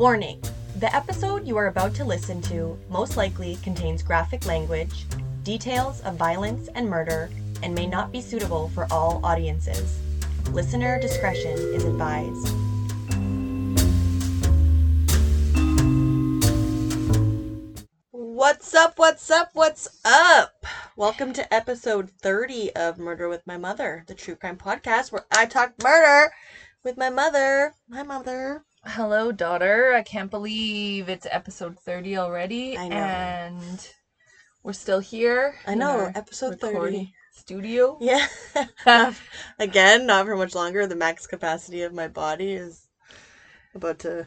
Warning The episode you are about to listen to most likely contains graphic language, details of violence and murder, and may not be suitable for all audiences. Listener discretion is advised. What's up? What's up? What's up? Welcome to episode 30 of Murder with My Mother, the true crime podcast where I talk murder with my mother. My mother. Hello, daughter. I can't believe it's episode 30 already. I know. And we're still here. I know, episode 30. Studio. Yeah. Again, not for much longer. The max capacity of my body is about to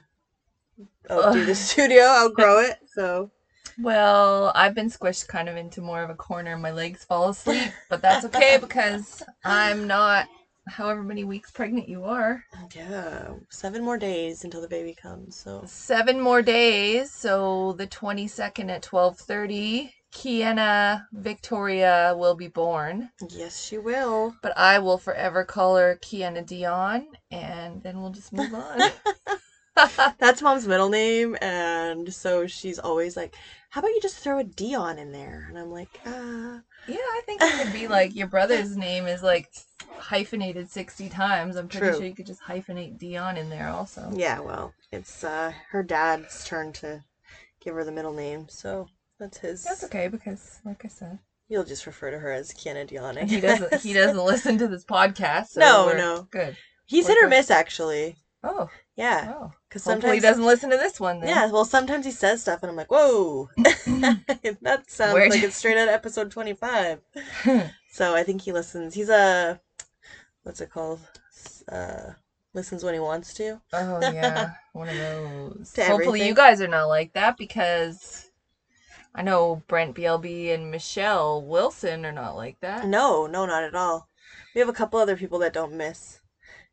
outdo the studio, outgrow it. So Well, I've been squished kind of into more of a corner. My legs fall asleep, but that's okay because I'm not however many weeks pregnant you are. yeah, seven more days until the baby comes. So Seven more days, so the 22nd at 12:30, Kiana Victoria will be born. yes, she will. But I will forever call her Kiana Dion, and then we'll just move on. That's mom's middle name, and so she's always like, "How about you just throw a Dion in there?" And I'm like, "Ah." yeah, I think it could be like your brother's name is like hyphenated 60 times. I'm pretty True. sure you could just hyphenate Dion in there also. Yeah, well, it's uh her dad's turn to give her the middle name, so that's his. That's okay because, like I said, You'll just refer to her as Kiana Dion. He doesn't he doesn't listen to this podcast. So No, no. good. He's We're hit or miss, actually. Oh, Yeah, because sometimes he doesn't listen to this one then. Yeah, well, sometimes he says stuff, and I'm like, "Whoa, that sounds Where'd like it's straight out of episode 25." So I think he listens. He's a what's it called? Uh, listens when he wants to. Oh yeah, one of those. To Hopefully you guys are not like that because I know Brent BLB and Michelle Wilson are not like that. No, no, not at all. We have a couple other people that don't miss.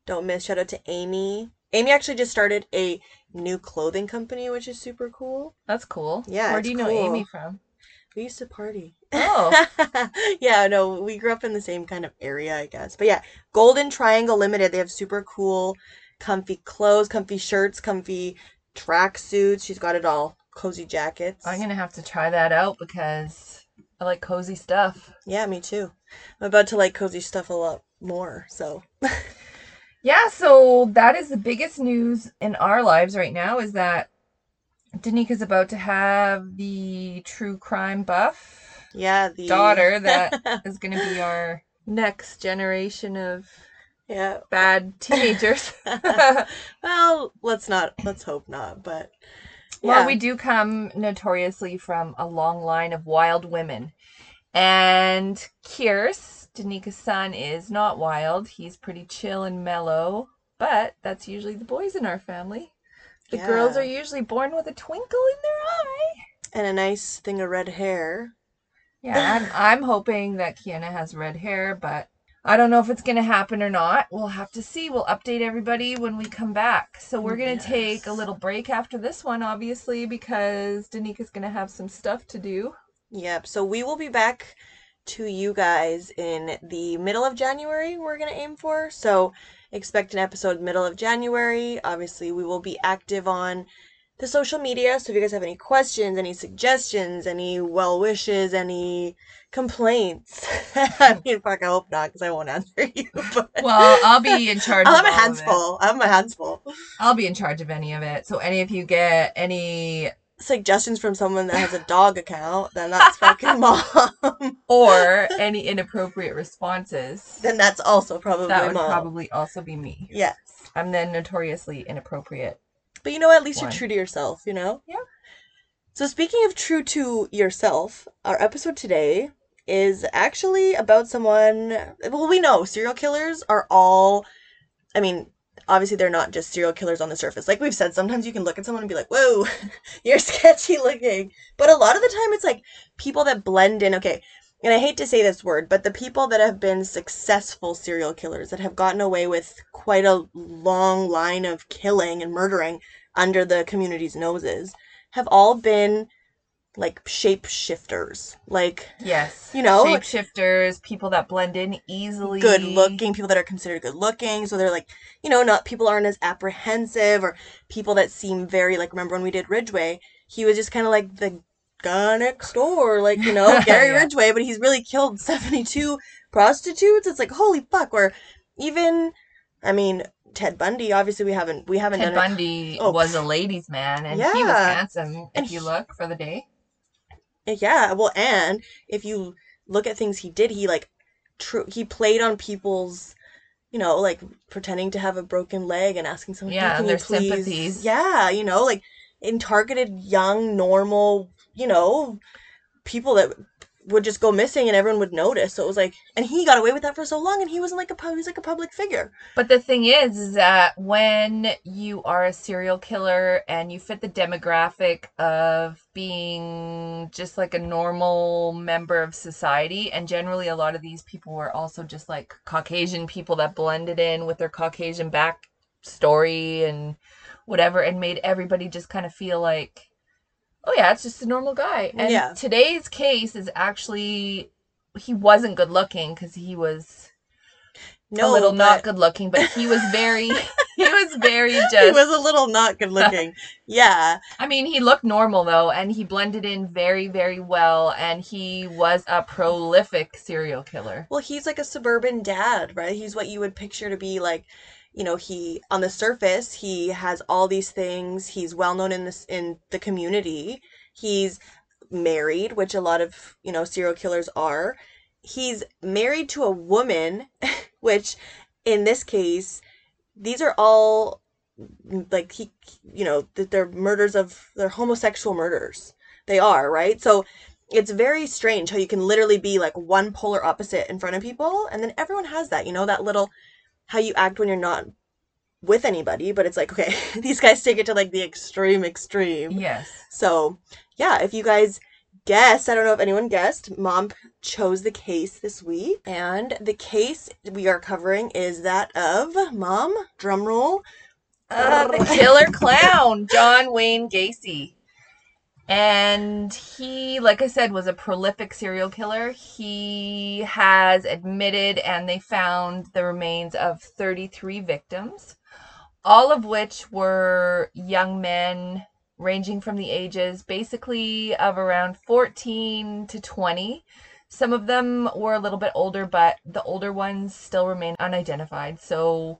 Don't miss. Shout out to Amy. Amy actually just started a new clothing company, which is super cool. That's cool. Yeah, Where do you know. Amy from? We used to party. Oh, yeah, no, we grew up in the same kind of area, I guess. But yeah, Golden Triangle Limited, they have super cool, comfy clothes, comfy shirts, comfy track suits. She's got it all. Cozy jackets. I'm gonna have to try that out because I like cozy stuff. Yeah, me too. I'm about to like cozy stuff a lot more, so. Yeah, so that is the biggest news in our lives right now is that Danika's about to have the true crime buff Yeah, the daughter that is gonna be our next generation of yeah. bad teenagers. well, let's not. Let's hope not. But Well, we do come notoriously from a long line of wild women. And Kierce, Danika's son, is not wild. He's pretty chill and mellow. But that's usually the boys in our family. The girls are usually born with a twinkle in their eye. and a nice thing of red hair. Yeah, I'm, I'm hoping that Kiana has red hair, but I don't know if it's going to happen or not. We'll have to see. We'll update everybody when we come back. So we're going to take a little break after this one, obviously, because Danika's going to have some stuff to do. Yep. So we will be back to you guys in the middle of January. We're gonna aim for. So expect an episode middle of January. Obviously, we will be active on the social media. So if you guys have any questions, any suggestions, any well wishes, any complaints, I mean, fuck, I hope not, because I won't answer you. But Well, I'll be in charge. I'll have my hands full. I have my hands full. I'll be in charge of any of it. So any of you get any Suggestions from someone that has a dog account, then that's fucking mom. or any inappropriate responses, then that's also probably that would mom. probably also be me. Yes. I'm then notoriously inappropriate. But you know, at least One. you're true to yourself, you know? Yeah. So, speaking of true to yourself, our episode today is actually about someone. Well, we know serial killers are all. I mean, obviously, they're not just serial killers on the surface. Like we've said, sometimes you can look at someone and be like, whoa, you're sketchy looking. But a lot of the time, it's like people that blend in. Okay. And I hate to say this word, but the people that have been successful serial killers that have gotten away with quite a long line of killing and murdering under the community's noses have all been like shapeshifters, like Yes. You know? shapeshifters, people that blend in easily. good looking people that are considered good looking. So they're like, you know, not people aren't as apprehensive or people that seem very like. Remember when we did Ridgway? He was just kind of like the guy next door, like you know Gary Yeah. Ridgway, but he's really killed seventy two prostitutes. It's like holy fuck. Or even, I mean, Ted Bundy. Obviously, we haven't we haven't Ted done. it- Bundy Oh. was a ladies' man, and he was Yeah. handsome. And If you he- look for the day, Eh, yeah, well, and if you look at things he did, he like, tr- he played on people's, you know, like pretending to have a broken leg and asking someone, Yeah, "Hey, can their you please?" sympathies. Yeah, you know, like and targeted young, normal, you know, people that would just go missing and everyone would notice. So it was like, and he got away with that for so long, and he wasn't like a he was like a public figure. But the thing is, is that when you are a serial killer and you fit the demographic of being just like a normal member of society, and generally a lot of these people were also just like Caucasian people that blended in with their Caucasian backstory and whatever, and made everybody just kind of feel like, oh yeah, it's just a normal guy. And Yeah. today's case is actually he wasn't good looking because he was No, a little not good looking, but he was very he was very just He was a little not good looking. yeah, I mean he looked normal though and he blended in very very well and he was a prolific serial killer. Well, he's like a suburban dad, right? He's what you would picture to be like, you know, he on the surface, he has all these things. He's well known in this in the community. He's married, which a lot of, you know, serial killers are. He's married to a woman, which in this case, these are all like he you know, that they're murders of they're homosexual murders. They are, right? So it's very strange how you can literally be like one polar opposite in front of people and then everyone has that you know that little how you act when you're not with anybody but it's like okay these guys take it to like the extreme extreme Yes. so yeah if you guys guessed i don't know if anyone guessed mom chose the case this week and the case we are covering is that of mom drum roll Uh, the killer clown, John Wayne Gacy. And he, like I said, was a prolific serial killer. He has admitted, and they found the remains of 33 victims, all of which were young men ranging from the ages basically of around 14 to 20. Some of them were a little bit older, but the older ones still remain unidentified. So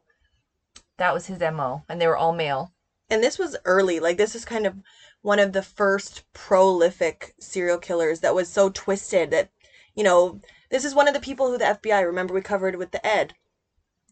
that was his MO, and they were all male. And this was early like this is kind of one of the first prolific serial killers that was so twisted that you know this is one of the people who the fbi remember we covered with the ed.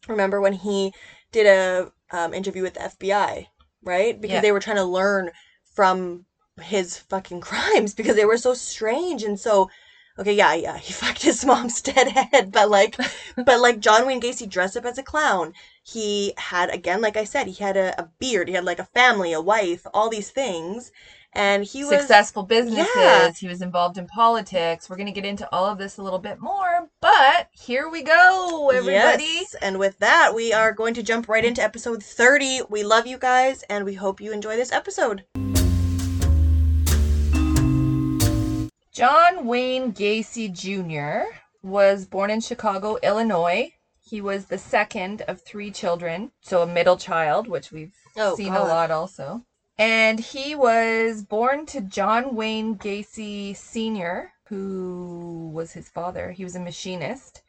Remember when he did a um, interview with the fbi right? Because Yeah. they were trying to learn from his fucking crimes because they were so strange and so okay yeah yeah he fucked his mom's dead head but like but like john wayne gacy dressed up as a clown he had again like i said he had a, a beard he had like a family a wife all these things and he was Successful businesses. Yeah. He was involved in politics. We're going to get into all of this a little bit more, but here we go, everybody. Yes, and with that we are going to jump right into episode 30 we love you guys and we hope you enjoy this episode John Wayne Gacy Jr. was born in Chicago, Illinois. He was the second of three children, so a middle child, which we've Oh, seen God. a lot also. And he was born to John Wayne Gacy Sr., who was his father. He was a machinist.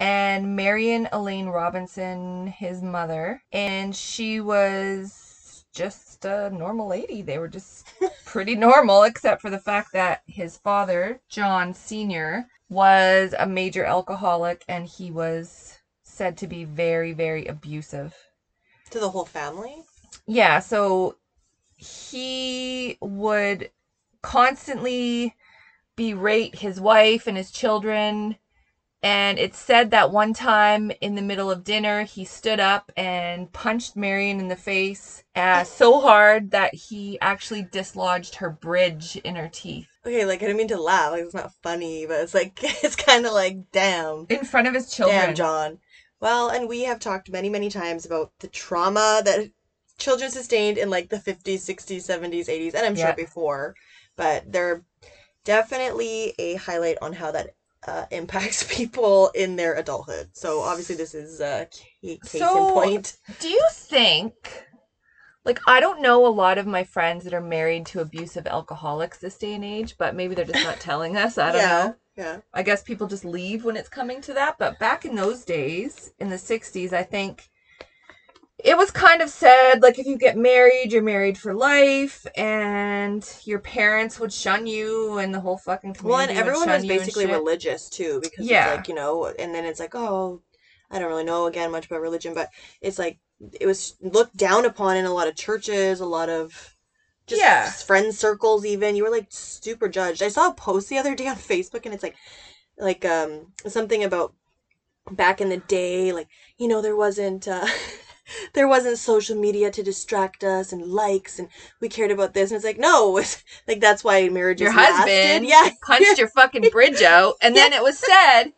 And Marion Elaine Robinson, his mother. And she was just a normal lady. They were just pretty normal, except for the fact that his father, John Sr., was a major alcoholic and he was said to be very, very abusive. to the whole family Yeah, so he would constantly berate his wife and his children. And it's said that one time in the middle of dinner, he stood up and punched Marion in the face uh, so hard that he actually dislodged her bridge in her teeth okay like i didn't mean to laugh like it's not funny but it's like it's kind of like damn in front of his children. Damn, John. Well, and we have talked many, many times about the trauma that children sustained in like the 50s, 60s, 70s, 80s, and I'm sure before. but they're definitely a highlight on how that uh, impacts people in their adulthood. So obviously, this is a ca- case So- in point. Do you think, like, I don't know a lot of my friends that are married to abusive alcoholics this day and age, but maybe they're just not telling us. I don't yeah, know. Yeah. I guess people just leave when it's coming to that. But back in those days, in the 60s, I think it was kind of said like if you get married, you're married for life, and your parents would shun you, and the whole fucking community Well, and everyone was basically religious too, because Yeah. it's like you know, and then it's like, oh, I don't really know again much about religion, but it's like it was looked down upon in a lot of churches, a lot of just Yeah. friend circles. Even you were like super judged. I saw a post the other day on Facebook, and it's like, like um something about back in the day, like you know, there wasn't. uh There wasn't social media to distract us and likes, and we cared about this. And it's like, no, it's like that's why marriages Your lasted. husband yeah, punched your fucking bridge out, and then it was said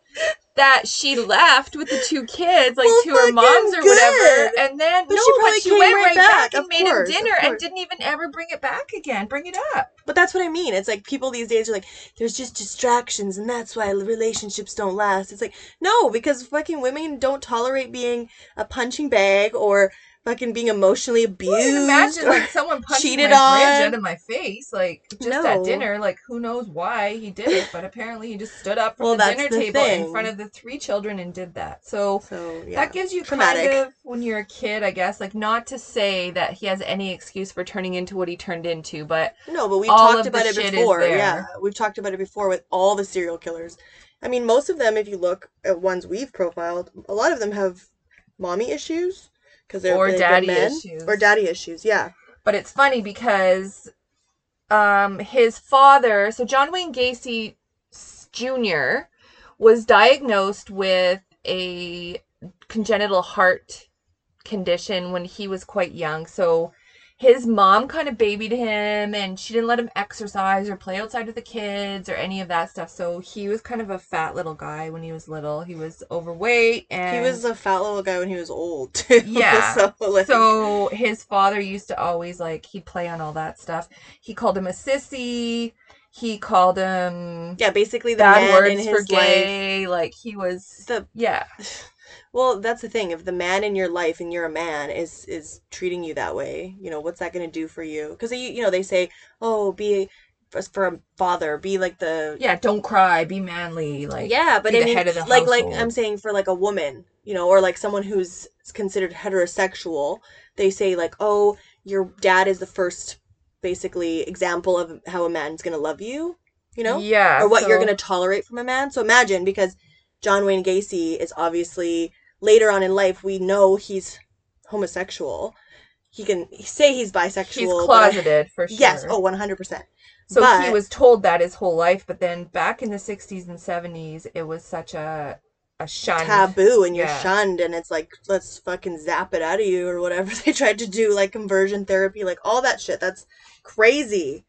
that she left with the two kids, like Well, to her moms or whatever, and then But no, she probably but she came went right right back, back, and made course, him dinner and didn't even ever bring it back again. Bring it up. But that's what I mean. It's like people these days are like, there's just distractions, and that's why relationships don't last. It's like, no, because fucking women don't tolerate being a punching bag or fucking being emotionally abused. Imagine like someone punching cheated my on. out of my face, like just No. at dinner. Like who knows why he did it, but apparently he just stood up from Well, the dinner the table in front of the three children and did that. So so yeah, that gives you Traumatic. kind of when you're a kid, I guess, like not to say that he has any excuse for turning into what he turned into, but no, but we've talked about it before. Yeah, we've talked about it before with all the serial killers. I mean, most of them, if you look at ones we've profiled, a lot of them have mommy issues because they're Or daddy issues. or daddy issues. Yeah, but it's funny because um his father, so John Wayne Gacy Jr. was diagnosed with a congenital heart condition when he was quite young. So his mom kind of babied him and she didn't let him exercise or play outside with the kids or any of that stuff. So he was kind of a fat little guy when he was little. He was overweight and he was a fat little guy when he was old too. Yeah. so like, so his father used to always like he'd play on all that stuff. He called him a sissy. He called him yeah, basically the bad words in his for life. gay. Like he was The yeah. well, that's the thing. If the man in your life and you're a man is is treating you that way, you know what's that going to do for you? Because you you know they say, oh, be for, for a father, be like the Yeah, don't cry, be manly. Like yeah, but I mean, head of the like like. I'm saying for like a woman, you know, or like someone who's considered heterosexual, they say like, oh, your dad is the first basically example of how a man's going to love you, you know, yeah, or what you're going to tolerate from a man. So imagine because John Wayne Gacy is obviously later on in life we know he's homosexual. He can say he's bisexual. He's but I- closeted for sure. Yes, oh 100%. So he was told that his whole life, but then back in the 60s and 70s, it was such a a shunned. taboo and you're Yeah. shunned and it's like let's fucking zap it out of you or whatever they tried to do like conversion therapy like all that shit that's crazy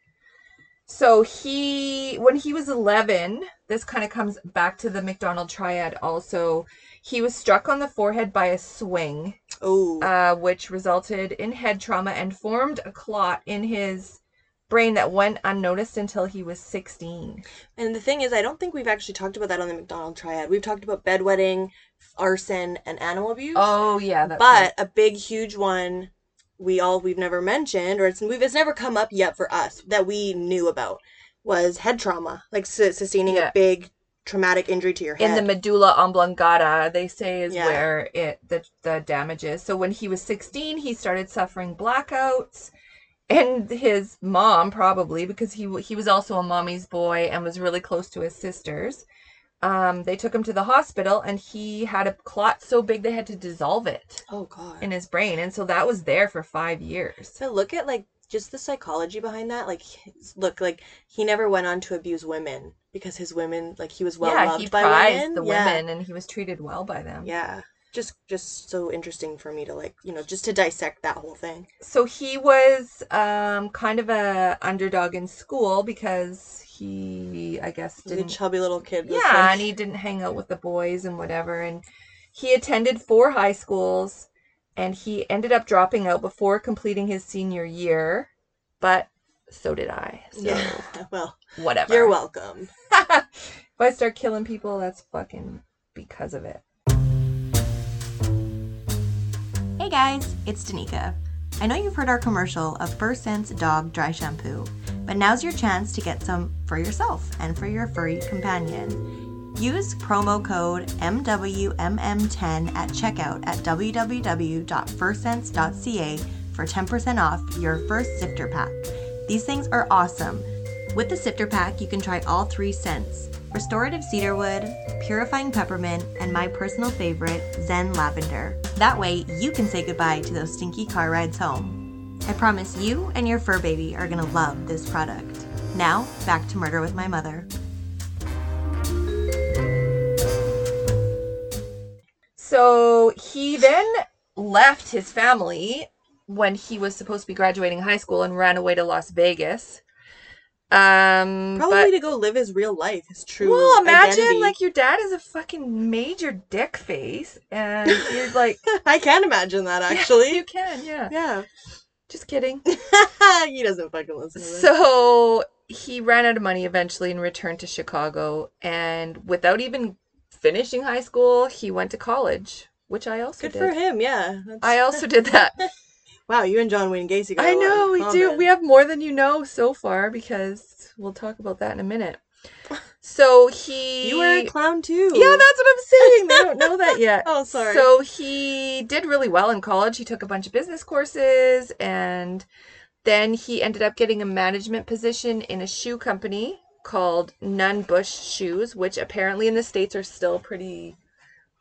So he, when he was 11, this kind of comes back to the McDonald triad also. He was struck on the forehead by a swing, oh uh, which resulted in head trauma and formed a clot in his brain that went unnoticed until he was 16. and the thing is i don't think we've actually talked about that on the mcdonald triad we've talked about bedwetting arson and animal abuse Oh, yeah. That's but a big huge one we all we've never mentioned or it's we've it's never come up yet for us that we knew about was head trauma like su- sustaining Yeah. a big traumatic injury to your head. in the medulla oblongata they say is Yeah. where it the, the damage is. So when he was 16 he started suffering blackouts. And his mom probably because he he was also a mommy's boy and was really close to his sisters um, they took him to the hospital and he had a clot so big they had to dissolve it oh god. in his brain. And so that was there for five years. So look at like just the psychology behind that. Like, look, like he never went on to abuse women because his women, like he was well yeah loved he by women. the yeah. women and he was treated well by them Yeah, just just so interesting for me to like you know just to dissect that whole thing. so he was um kind of a underdog in school because he i guess didn't chubby little kid. yeah like- and he didn't hang out with the boys and whatever and he attended four high schools and he ended up dropping out before completing his senior year but so did I. So Yeah. Well, whatever. you're welcome. if I start killing people, that's fucking because of it. Hey guys, it's Danica. I know you've heard our commercial of First Sense Dog Dry Shampoo, but now's your chance to get some for yourself and for your furry companion. Use promo code MWMM10 at checkout at www.firstsense.ca for 10% off your first sifter pack. These things are awesome. With the sifter pack, you can try all three scents restorative cedarwood, purifying peppermint, and my personal favorite, Zen lavender. That way, you can say goodbye to those stinky car rides home. I promise you and your fur baby are gonna love this product. Now, back to Murder with My Mother. So he then left his family when he was supposed to be graduating high school and ran away to Las Vegas. Um, Probably but to go live his real life, his true. well, imagine identity. like your dad is a fucking major dick face, and you're like, I can't imagine that actually. you can, yeah. yeah. Just kidding. he doesn't fucking listen to. So he ran out of money eventually and returned to Chicago. And without even finishing high school, he went to college, which I also did. Good did. for him, yeah. That's- I also did that. wow, you and John Wayne Gacy got I a lot in know we do. We have more than you know so far because we'll talk about that in a minute. So he You were a clown too. Yeah, that's what I'm saying. They don't know that yet. Oh, sorry. So he did really well in college. He took a bunch of business courses and then he ended up getting a management position in a shoe company called Nunn Bush Shoes, which apparently in the States are still pretty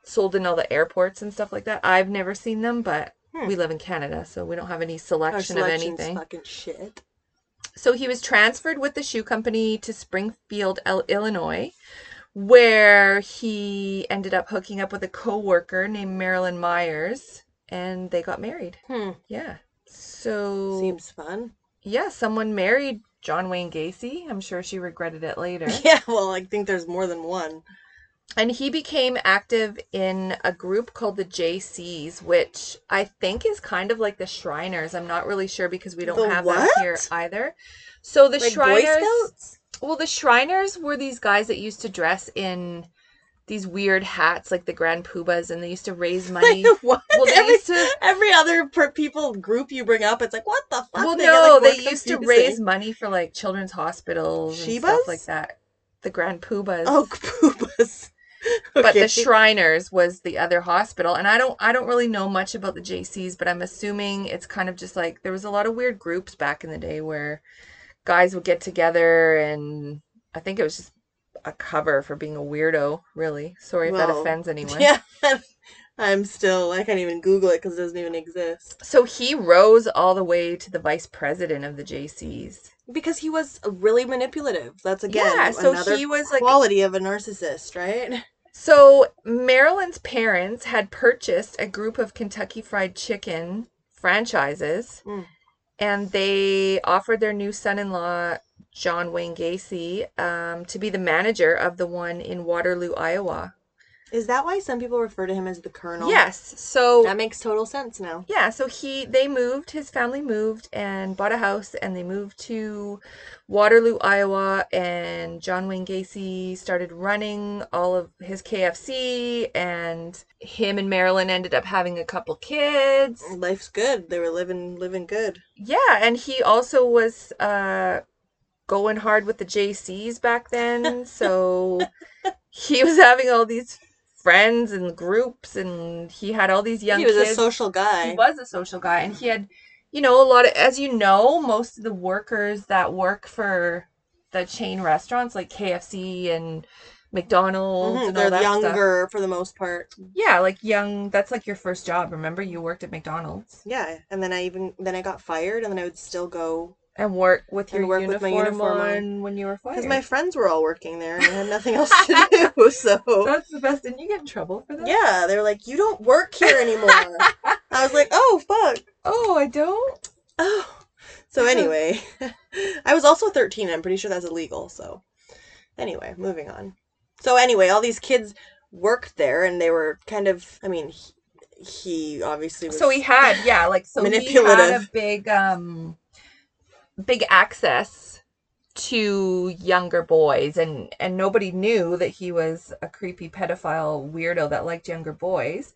sold in all the airports and stuff like that. I've never seen them, but Hmm. we live in Canada, so we don't have any selection of anything. fucking shit. So he was transferred with the shoe company to Springfield, Illinois, where he ended up hooking up with a coworker named Marilyn Myers, and they got married. Hmm. Yeah. So Seems fun. yeah, someone married John Wayne Gacy. I'm sure she regretted it later. Yeah, well, I think there's more than one. and he became active in a group called the JCs, which I think is kind of like the Shriners. I'm not really sure because we don't The have that here either. So the like Shriners? Well, the Shriners were these guys that used to dress in these weird hats, like the Grand Poobahs, and they used to raise money. Like, what? Well, they every, used to- every other per people group you bring up, it's like, what the fuck? well, They get, no, like, they used to raise money for like children's hospitals and Shebas? stuff like that. The Grand Poobahs. Oh, Koopas. But the Shriners was the other hospital, and I don't, I don't really know much about the JCs, but I'm assuming it's kind of just like there was a lot of weird groups back in the day where guys would get together, and I think it was just a cover for being a weirdo. Really, sorry if that offends anyone. Yeah. I'm still, I can't even Google it because it doesn't even exist. So he rose all the way to the vice president of the JCs. Because he was really manipulative. That's again yeah, so another he was like quality of a narcissist, right? so Marilyn's parents had purchased a group of Kentucky Fried Chicken franchises Mm. and they offered their new son-in-law John Wayne Gacy um, to be the manager of the one in Waterloo, Iowa. Is that why some people refer to him as the Colonel? Yes. So That makes total sense now. Yeah, so he they moved, his family moved and bought a house and they moved to Waterloo, Iowa and John Wayne Gacy started running all of his KFC and him and Marilyn ended up having a couple kids. Life's good. They were living living good. Yeah, and he also was uh going hard with the JCs back then, so he was having all these friends and groups and he had all these young he was kids. a social guy. He was a social guy, and he had, you know, a lot of, as you know, most of the workers that work for the chain restaurants like KFC and McDonald's Mhm, and all They're that stuff. younger for the most part. Yeah, like young. That's like your first job. Remember, you worked at McDonald's Yeah, and then I even then I got fired, and then I would still go and work with your And work with my uniform, uniform on. on when you were fired. because my friends were all working there, and I had nothing else to do. So That's the best. Didn't you get in trouble for that? yeah, they were like, "You don't work here anymore." I was like, "Oh fuck." Oh, I don't. Oh. So anyway, I was also 13. I'm pretty sure that's illegal. So anyway, moving on. So anyway, all these kids worked there, and they were kind of. I mean, he, he obviously was. So he had, yeah, like so he had a big um big access to younger boys and and nobody knew that he was a creepy pedophile weirdo that liked younger boys.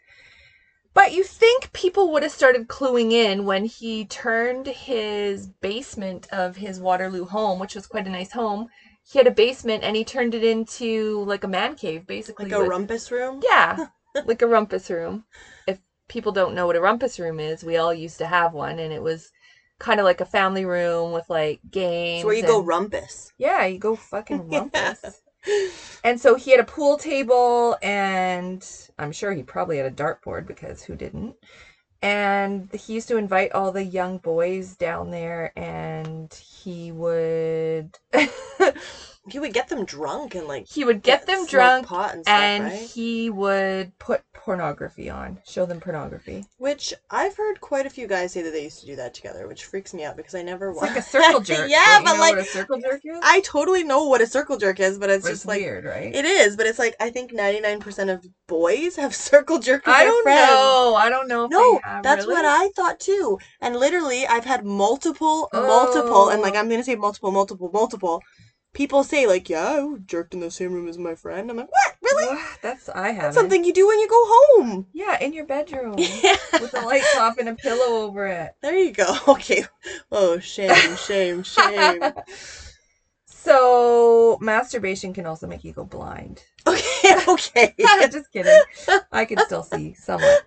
But you think people would have started cluing in when he turned his basement of his Waterloo home, which was quite a nice home. He had a basement and he turned it into like a man cave, basically. Like a with- rumpus room. Yeah, like a rumpus room. If people don't know what a rumpus room is, we all used to have one, and it was kind of like a family room with like games. It's where you go rumpus. yeah, you go fucking rumpus. And so he had a pool table, and I'm sure he probably had a dartboard because who didn't? And he used to invite all the young boys down there, and he would He would get them drunk and like he would get them smoke drunk, pot and stuff, and right? he would put pornography on, show them pornography. Which I've heard quite a few guys say that they used to do that together, which freaks me out because I never It's wa- like a circle jerk. yeah, Don't you but know like what a circle jerk is? I totally know what a circle jerk is, but it's But just it's like weird, right? it is. But it's like I think ninety nine percent of boys have circle jerk. With I their don't friends. know. I don't know. If No, they have, that's really. what I thought too. And literally, I've had multiple, multiple, and oh. like Oh. I'm gonna say multiple, multiple, multiple. People say like, "Yeah, I jerked in the same room as my friend." I'm like, "What? Really? What? That's I have something you do when you go home." Yeah, in your bedroom Yeah. with the lights off and a pillow over it. There you go. Okay. Oh, shame, shame, shame. So masturbation can also make you go blind. Okay, okay. Just kidding. I can still see somewhat.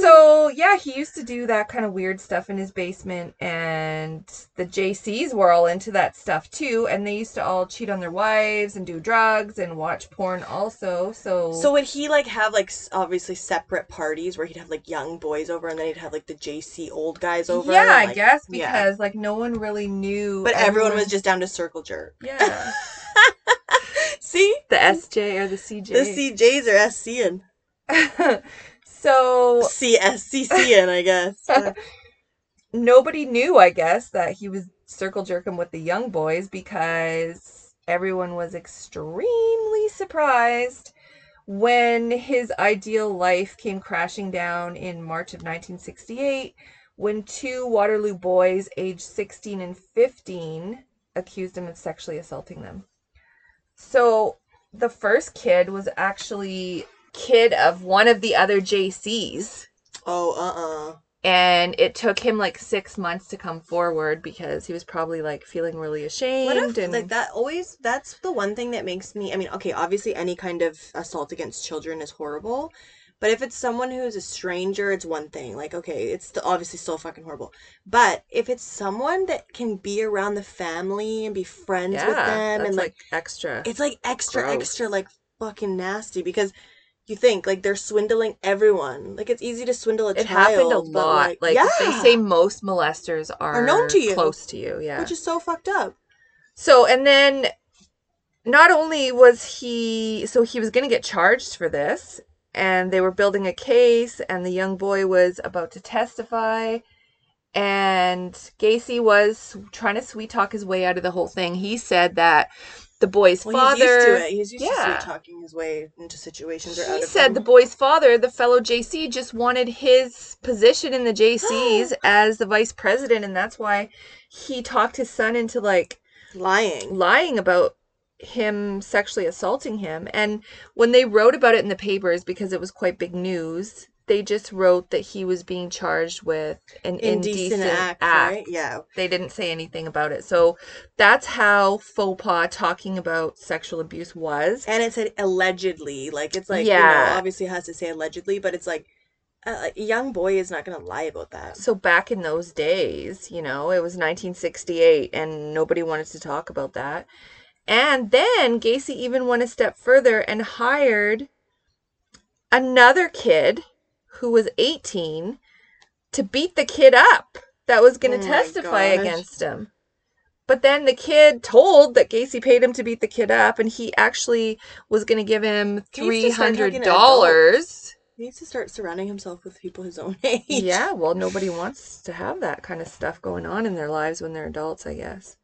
So yeah, he used to do that kind of weird stuff in his basement, and the JCs were all into that stuff too. And they used to all cheat on their wives and do drugs and watch porn also. So So would he like have like obviously separate parties where he'd have like young boys over and then he'd have like the JC old guys over? yeah, and, I like- guess yeah. because like no one really knew. But everyone was just down to circle jerk. yeah See, the SJ or the CJ. the CJs are SCing, so CSCCing, I guess. Nobody knew, I guess, that he was circle jerking with the young boys because everyone was extremely surprised when his ideal life came crashing down in March of 1968 when two Waterloo boys aged 16 and 15 accused him of sexually assaulting them. So the first kid was actually kid of one of the other JCs oh, uh, uh and it took him like six months to come forward because he was probably like feeling really ashamed What if and like that always that's the one thing that makes me I mean, okay, obviously any kind of assault against children is horrible. But if it's someone who's a stranger, it's one thing. Like, okay, it's st- obviously still fucking horrible. But if it's someone that can be around the family and be friends yeah, with them and like, like extra. it's like extra gross. extra like fucking nasty because you think like they're swindling everyone. Like it's easy to swindle a It child. happened a lot. Like, Like, yeah, they say most molesters are, known to you. close to you. Yeah. which is so fucked up. So, and then not only was he, so he was going to get charged for this, and they were building a case, and the young boy was about to testify. And Gacy was trying to sweet talk his way out of the whole thing. He said that the boy's Well, father. he's used to it. He's used Yeah. to sweet talking his way into situations or out He said the boy's father, the fellow JC, just wanted his position in the JCs as the vice president, and that's why he talked his son into like lying. lying about him sexually assaulting him. And when they wrote about it in the papers, because it was quite big news, they just wrote that he was being charged with an Indecent, indecent, act, act. right? Yeah. They didn't say anything about it. So that's how faux pas talking about sexual abuse was. And it said allegedly. Like it's like you know, obviously it has to say allegedly, but it's like a, a young boy is not gonna lie about that. So back in those days, you know, it was 1968 and nobody wanted to talk about that. And then Gacy even went a step further and hired another kid who was 18 to beat the kid up that was going Oh to my testify gosh. against him. But then the kid told that Gacy paid him to beat the kid up and he actually was going to give him He needs to start talking to $300. He needs to start surrounding himself with people his own age. Yeah, well, nobody wants to have that kind of stuff going on in their lives when they're adults, I guess.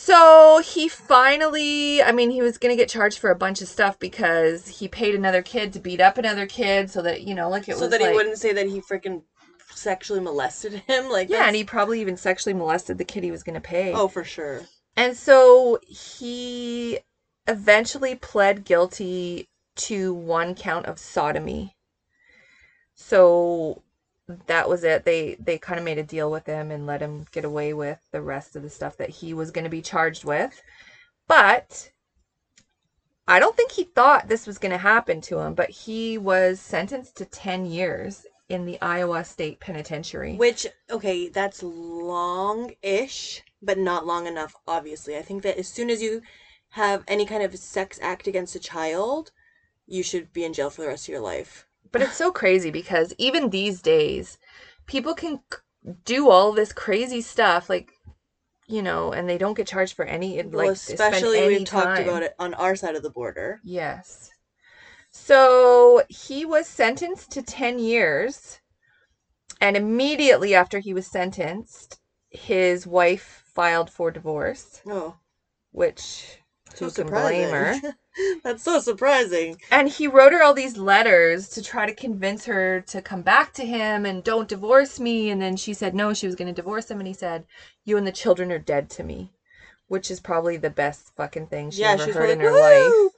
So he finally, I mean, he was going to get charged for a bunch of stuff because he paid another kid to beat up another kid so that, you know, like it so was that like, he wouldn't say that he freaking sexually molested him. Like Yeah, that's- and he probably even sexually molested the kid he was going to pay. oh for sure. And so he eventually pled guilty to one count of sodomy. So that was it. They they kind of made a deal with him and let him get away with the rest of the stuff that he was going to be charged with. But I don't think he thought this was going to happen to him, but he was sentenced to 10 years in the Iowa State Penitentiary. Which okay, that's long-ish, but not long enough. Obviously, I think that as soon as you have any kind of sex act against a child, you should be in jail for the rest of your life. But it's so crazy because even these days, people can do all this crazy stuff, like, you know, and they don't get charged for any, like, well, especially any we've talked time. about it on our side of the border. Yes. So he was sentenced to 10 years, and immediately after he was sentenced, his wife filed for divorce, Oh, which so who can blame her? that's so surprising. And he wrote her all these letters to try to convince her to come back to him and don't divorce me. And then she said no, she was going to divorce him. And he said, You and the children are dead to me, which is probably the best fucking thing she yeah, ever she's heard probably in like, her life.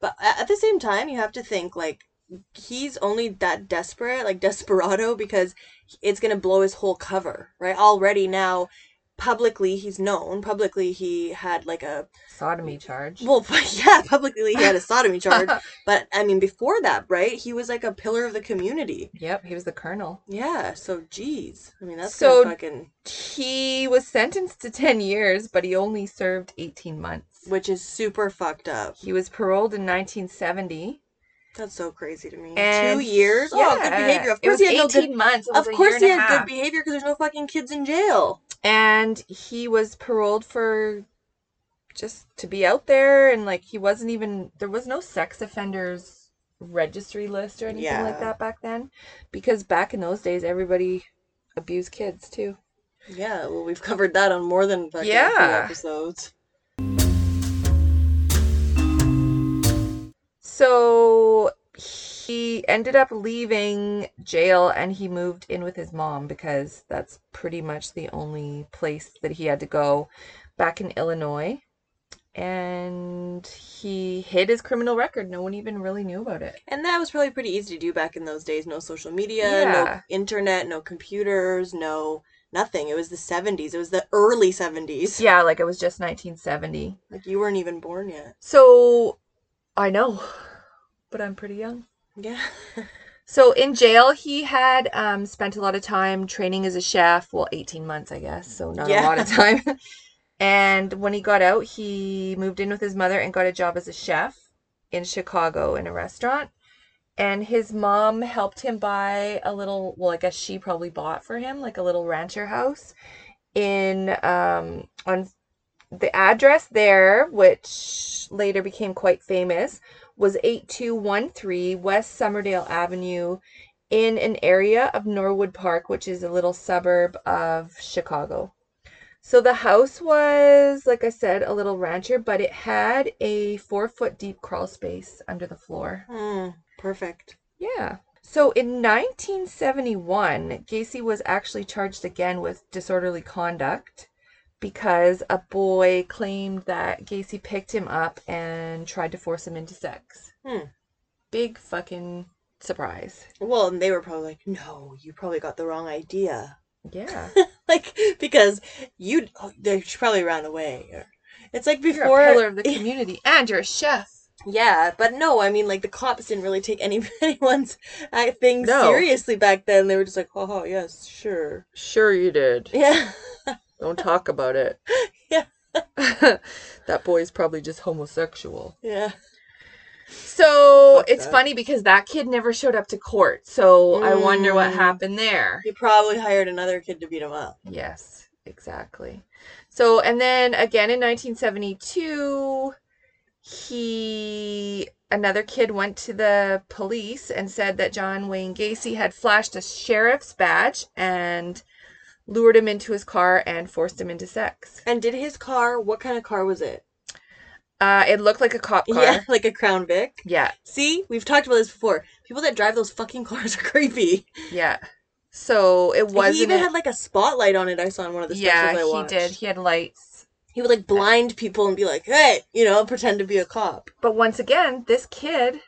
But at the same time, you have to think like he's only that desperate, like desperado, because it's gonna blow his whole cover, right? Already now, publicly he's known. Publicly he had like a Sodomy charge. well, yeah, publicly he had a sodomy charge. But I mean, before that, right? He was like a pillar of the community. yep, he was the colonel. Yeah. So, geez, I mean, that's So- fucking, He was sentenced to 10 years, but he only served 18 months. which is super fucked up. He was paroled in 1970. That's so crazy to me. And Two years? oh, good behavior. Of course, he had no 18 good. months. Of course, he had good behavior because there's no fucking kids in jail. and he was paroled for just to be out there and like he wasn't even there was no sex offenders registry list or anything like that back then because back in those days everybody abused kids too Yeah, well, we've covered that on more than fucking Yeah. episodes. So he ended up leaving jail and he moved in with his mom because that's pretty much the only place that he had to go back in Illinois. And he hid his criminal record. No one even really knew about it. And that was probably pretty easy to do back in those days. No social media, Yeah. no internet, no computers, no nothing. It was the 70s. It was the early 70s. Yeah, like it was just 1970. Like you weren't even born yet. So I know, but I'm pretty young. Yeah. So in jail, he had um, spent a lot of time training as a chef. Well, 18 months, I guess. So not Yeah. a lot of time. and when he got out, he moved in with his mother and got a job as a chef in Chicago in a restaurant. And his mom helped him buy a little, well, I guess she probably bought for him like a little rancher house in um on the address there, which later became quite famous, was 8213 West Summerdale Avenue in an area of Norwood Park, which is a little suburb of Chicago. So the house was, like I said, a little rancher, but it had a four foot deep crawl space under the floor. Hmm, perfect. Yeah. So in 1971, Gacy was actually charged again with disorderly conduct because a boy claimed that Gacy picked him up and tried to force him into sex. Hmm. Big fucking surprise. Well, and they were probably like, no, you probably got the wrong idea. Yeah. like, because you, oh, they probably ran away. It's like before You're a pillar of the community and you're a chef. Yeah, but no, I mean, like the cops didn't really take any anyone's uh, thing No. seriously back then. They were just like, "Oh, yes, sure." Sure you did. Yeah, Don't talk about it. Yeah. that boy's probably just homosexual. yeah. So Fuck it's that. funny because that kid never showed up to court. So I wonder what Mm. happened there. He probably hired another kid to beat him up. Yes, exactly. So, and then again in 1972, he, another kid went to the police and said that John Wayne Gacy had flashed a sheriff's badge and lured him into his car and forced him into sex. And did his car? What kind of car was it? Uh, it looked like a cop car. Yeah, like a Crown Vic. Yeah, See, we've talked about this before. People that drive those fucking cars are creepy. yeah. So it wasn't. he even had like a spotlight on it. I saw in one of the specials yeah, I he did. He had lights. He would like blind people and be like, "Hey," you know, pretend to be a cop. But once again, this kid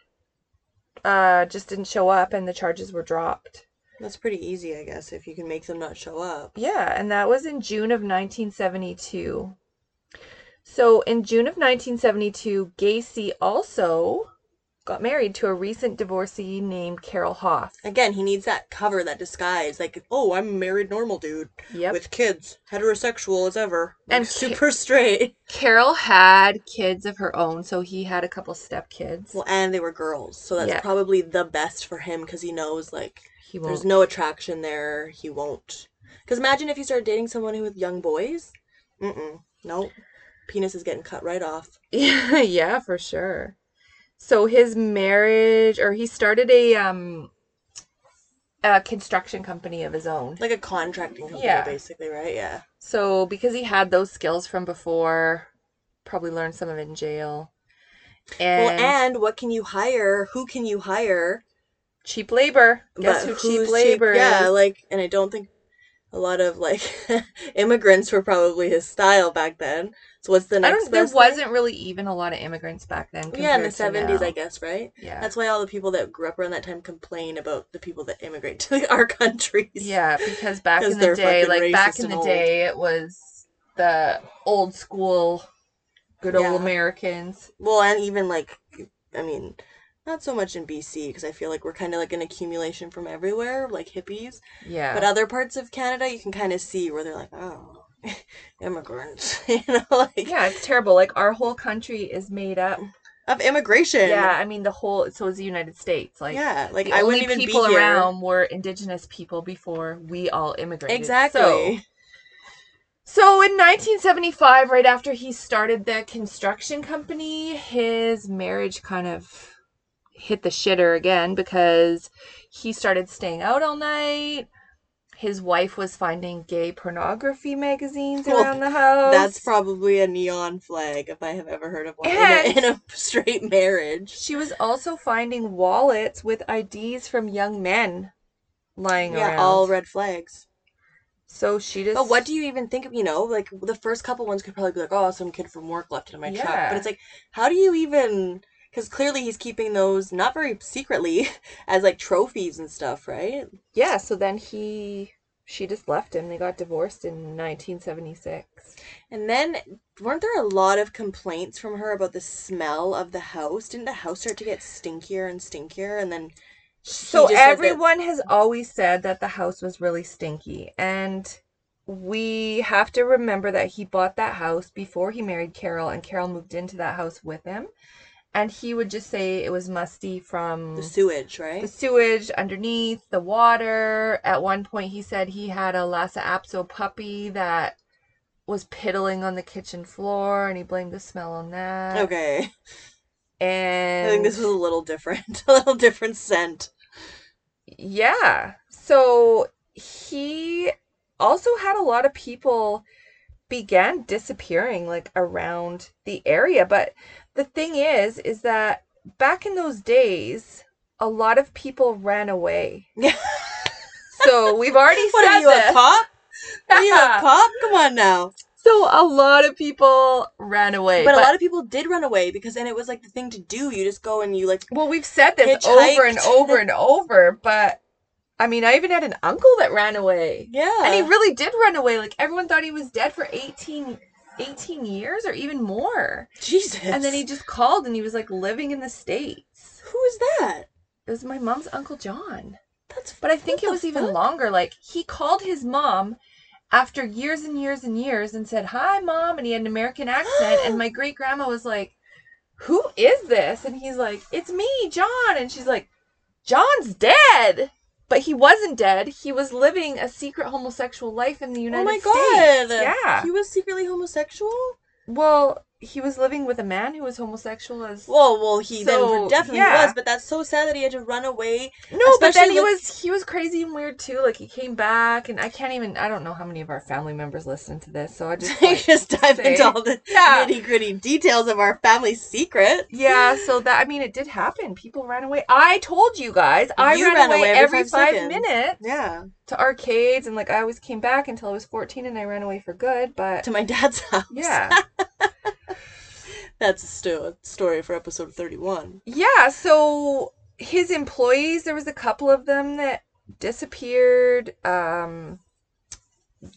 uh just didn't show up and the charges were dropped. That's pretty easy, I guess, if you can make them not show up. Yeah, and that was in June of 1972. So in June of 1972, Gacy also got married to a recent divorcee named Carol Hoff. Again, he needs that cover, that disguise. Like, oh, I'm a married normal dude Yep. with kids, heterosexual as ever, And super straight. Carol had kids of her own, so he had a couple stepkids. Well, and they were girls, so that's Yeah. probably the best for him because he knows like He there's won't. no attraction there. He won't. Because imagine if you started dating someone who with young boys. Mm mm. Nope. Penis is getting cut right off. Yeah, yeah, for sure. So his marriage, or he started a um a construction company of his own. Like a contracting company, Yeah. basically, right? Yeah. So because he had those skills from before, probably learned some of it in jail. And, well, and what can you hire? Who can you hire? Cheap labor. Guess who cheap labor Yeah, is? like, and I don't think a lot of like immigrants were probably his style back then. So what's the I next? There thing? wasn't really even a lot of immigrants back then. Yeah, in the seventies. I guess, right? Yeah. That's why all the people that grew up around that time complain about the people that immigrate to our countries. Yeah, because back in the day, like back in the old. day, it was the old school, good Yeah. old Americans. Well, and even like, I mean, not so much in BC because I feel like we're kind of like an accumulation from everywhere, like hippies. Yeah. But other parts of Canada, you can kind of see where they're like, oh, immigrants, you know, like yeah, it's terrible. Like our whole country is made up. of immigration. Yeah, I mean the whole. So is the United States. Like yeah, like the I only wouldn't even people be here. around were indigenous people before we all immigrated. Exactly. So, so in 1975, right after he started the construction company, his marriage kind of hit the shitter again because he started staying out all night. His wife was finding gay pornography magazines Well, around the house. That's probably a neon flag if I have ever heard of one in a, in a straight marriage. She was also finding wallets with IDs from young men lying Yeah, around. all red flags. So she just. But what do you even think of, you know, like the first couple ones could probably be like, oh, some kid from work left it in my truck. But it's like, how do you even, because clearly he's keeping those not very secretly as like trophies and stuff, right? Yeah. So then he, she just left him. They got divorced in 1976. And then weren't there a lot of complaints from her about the smell of the house? Didn't the house start to get stinkier and stinkier? And then So said that- everyone has always said that the house was really stinky, and we have to remember that he bought that house before he married Carol, and Carol moved into that house with him, and he would just say it was musty from the sewage, right? the sewage underneath, the water. At one point, he said he had a Lhasa Apso puppy that was piddling on the kitchen floor, and he blamed the smell on that. Okay. And I think this was a little different. a little different scent. yeah. So he also had a lot of people began disappearing like around the area, but the thing is is that back in those days, a lot of people ran away. So we've already What said are you, this. a cop? Are you a cop? Come on now. So a lot of people ran away. But, a lot of people did run away because then it was like the thing to do. You just go and you like well, we've said this over and over and over, but I mean, I even had an uncle that ran away. yeah. And he really did run away. Like everyone thought he was dead for 18, 18 years or even more. Jesus. And then he just called and he was like living in the States. Who is that? It was my mom's Uncle John. That's But I think it was the even longer. Like he called his mom after years and years and years and said, Hi, mom. And he had an American accent. and my great grandma was like, Who is this? And he's like, It's me, John. And she's like, John's dead. But he wasn't dead. He was living a secret homosexual life in the oh United States. Oh my States. god. Yeah. He was secretly homosexual? Well, he was living with a man who was homosexual as Well, well, he So, then definitely yeah. was, but that's so sad that he had to run away. No, but then Especially he was he was crazy and weird too. Like he came back, and I can't even. I don't know how many of our family members listen to this, so I just like, just dive say- into all the Yeah. nitty gritty details of our family secret. yeah. So that I mean, it did happen. People ran away. I told you guys, I You ran, ran away, away every, every five, five minutes Yeah, to arcades, and like I always came back until I was fourteen, and I ran away for good. But to my dad's house. yeah, that's still a story for episode thirty-one. yeah. So his employees, there was a couple of them that disappeared. Um,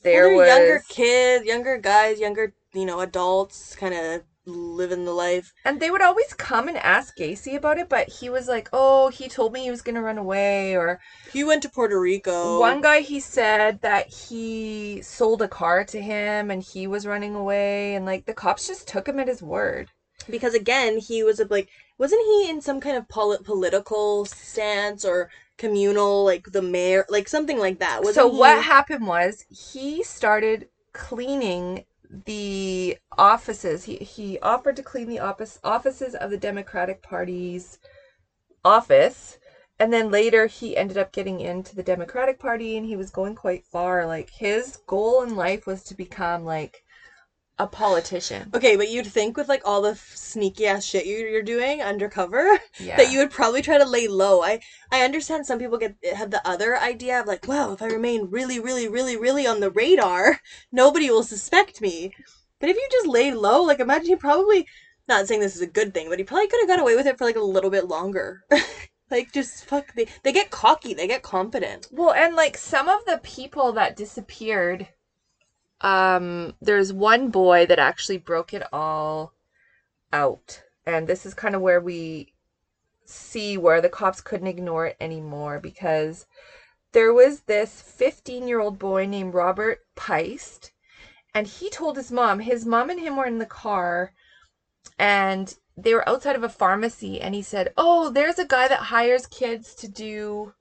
there Well, was they're younger kids, younger guys, younger you know adults, kind of living the life. And they would always come and ask Gacy about it, but he was like, "Oh, he told me he was going to run away." Or He went to Puerto Rico. one guy he said that he sold a car to him and he was running away and like the cops just took him at his word. because again he was a, like wasn't he in some kind of poli- political stance or communal like the mayor like something like that wasn't so he- what happened was he started cleaning the offices. He he offered to clean the office offices of the Democratic Party's office. And then later he ended up getting into the Democratic Party and he was going quite far. Like his goal in life was to become like a politician. okay but you'd think with like all the f- sneaky ass shit you- you're doing undercover Yeah. that you would probably try to lay low i i understand some people get have the other idea of like wow if i remain really really really really on the radar nobody will suspect me but if you just lay low like imagine he probably not saying this is a good thing but he probably could have got away with it for like a little bit longer like just fuck they, they get cocky they get confident Well, and like some of the people that disappeared, um, there's one boy that actually broke it all out. And this is kind of where we see where the cops couldn't ignore it anymore because there was this 15 year old boy named Robert Piest, and he told his mom, his mom and him were in the car, and they were outside of a pharmacy, and he said, Oh, there's a guy that hires kids to do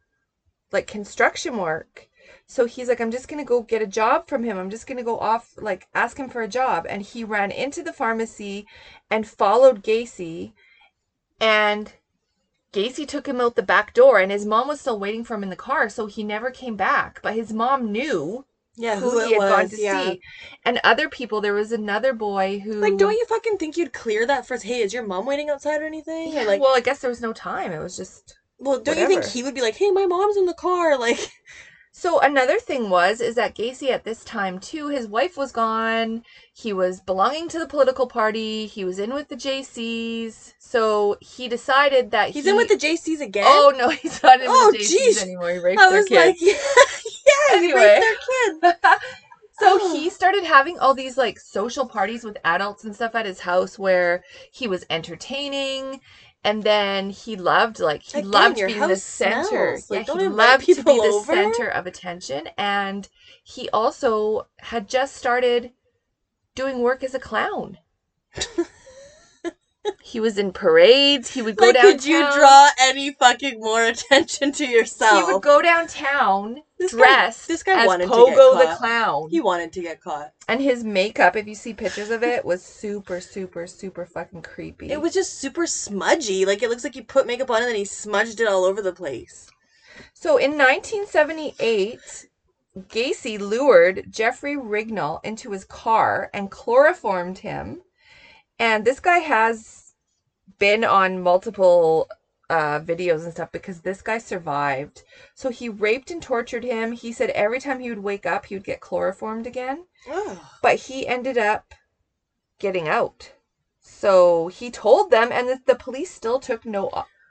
like construction work. So he's like, I'm just gonna go get a job from him. I'm just gonna go off, like, ask him for a job. And he ran into the pharmacy and followed Gacy. And Gacy took him out the back door, and his mom was still waiting for him in the car, so he never came back. But his mom knew yeah who, who, he had gone to yeah see. And other people, there was another boy who. like don't you fucking think you'd clear that first hey is your mom waiting outside or anything Yeah, or like well, I guess there was no time. It was just. well don't you think he would be like hey my mom's in the car like So another thing was is that Gacy at this time too, his wife was gone. He was belonging to the political party. He was in with the JCs. So he decided that he's he, in with the jcs again Oh no, he's not in Oh, with the JCs jeez. anymore. He raped I their was kids. like, yeah, yeah, he Anyway. raped their kids. so Oh. he started having all these like social parties with adults and stuff at his house where he was entertaining. And then he loved like he Again, loved being the center. smells. Like, yeah, he loved to be the over. center of attention. And he also had just started doing work as a clown. he was in parades. He would go Like, downtown. could you draw any fucking more attention to yourself? He would go downtown This guy- this guy wanted to get Pogo the caught. clown. He wanted to get caught. And his makeup, if you see pictures of it, was super, super, super fucking creepy. It was just super smudgy. Like it looks like he put makeup on and then he smudged it all over the place. so in 1978, Gacy lured Jeffrey Rignall into his car and chloroformed him. And this guy has been on multiple uh, videos and stuff because this guy survived. So he raped and tortured him. He said every time he would wake up, he would get chloroformed again. Oh. but he ended up getting out. So he told them, and the, the police still took no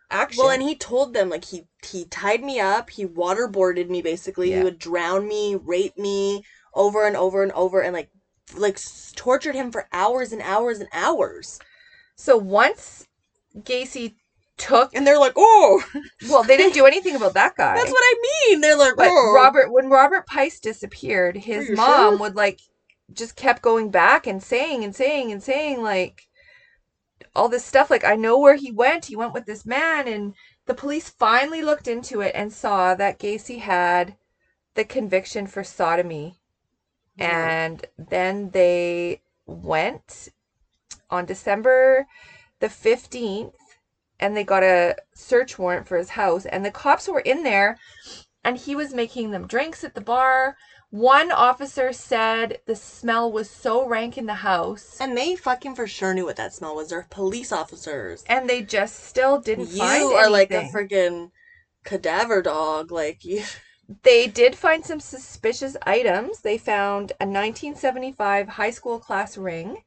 action. Well, and he told them like he he tied me up, he waterboarded me basically. Yeah. He would drown me, rape me over and over and over, and like like tortured him for hours and hours and hours. so once Gacy took, And they're like, oh, well, they didn't do anything about that guy. that's what I mean. They're like, but oh, Robert, when Robert Piest disappeared, his mom sure? would like just kept going back and saying and saying and saying like all this stuff. Like I know where he went. He went with this man, and the police finally looked into it and saw that Gacy had the conviction for sodomy, Yeah. and then they went on December the 15th and they got a search warrant for his house and the cops were in there and he was making them drinks at the bar. One officer said the smell was so rank in the house And they fucking for sure knew what that smell was. They're police officers. and they just still didn't You find You are like a anything. freaking cadaver dog. Like you. They did find some suspicious items. They found a 1975 high school class ring,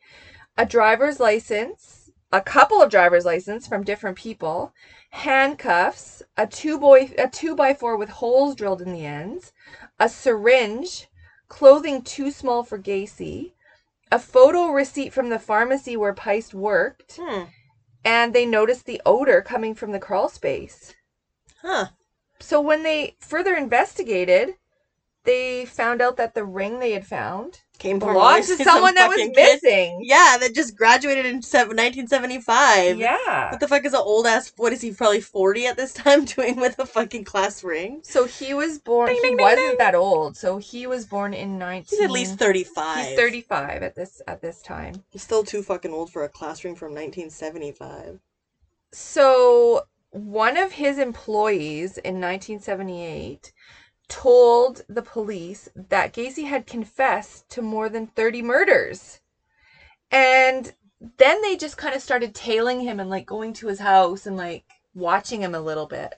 a driver's license, a couple of driver's license from different people, handcuffs, a two boy a two by four with holes drilled in the ends, a syringe, clothing too small for Gacy, a photo receipt from the pharmacy where Piest worked, Hmm. and they noticed the odor coming from the crawl space. Huh. So when they further investigated, they found out that the ring they had found Came from belonged to someone that was kid. missing. Yeah, that just graduated in 1975. Yeah. What the fuck is an old ass? What is he? Probably 40 at this time, doing with a fucking class ring. So he was born. Ding, he ding, wasn't ding. that old. So he was born in 19. He's at least 35. He's 35 at this at this time. He's still too fucking old for a class ring from 1975. So one of his employees in 1978 told the police that Gacy had confessed to more than 30 murders. And then they just kind of started tailing him and like going to his house and like watching him a little bit.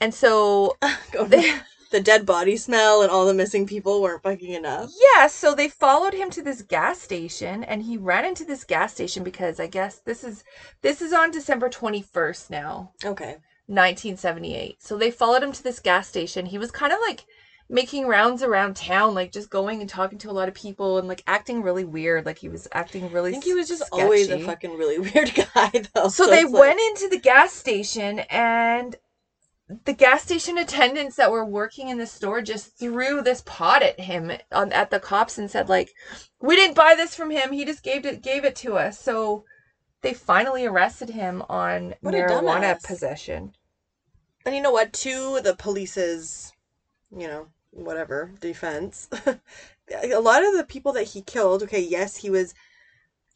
And so they, the dead body smell and all the missing people weren't fucking enough. yeah, so they followed him to this gas station and he ran into this gas station because I guess this is this is on December 21st now. Okay. 1978. So they followed him to this gas station. He was kind of like making rounds around town, like just going and talking to a lot of people and like acting really weird. Like he was acting really I think he was just always a fucking really weird guy, though. So, they it's like- went into the gas station and the gas station attendants that were working in the store just threw this pot at him on at the cops and said like we didn't buy this from him he just gave it gave it to us so they finally arrested him on What marijuana possession And you know what? To the police's, you know, whatever defense, a lot of the people that he killed. Okay, yes, he was.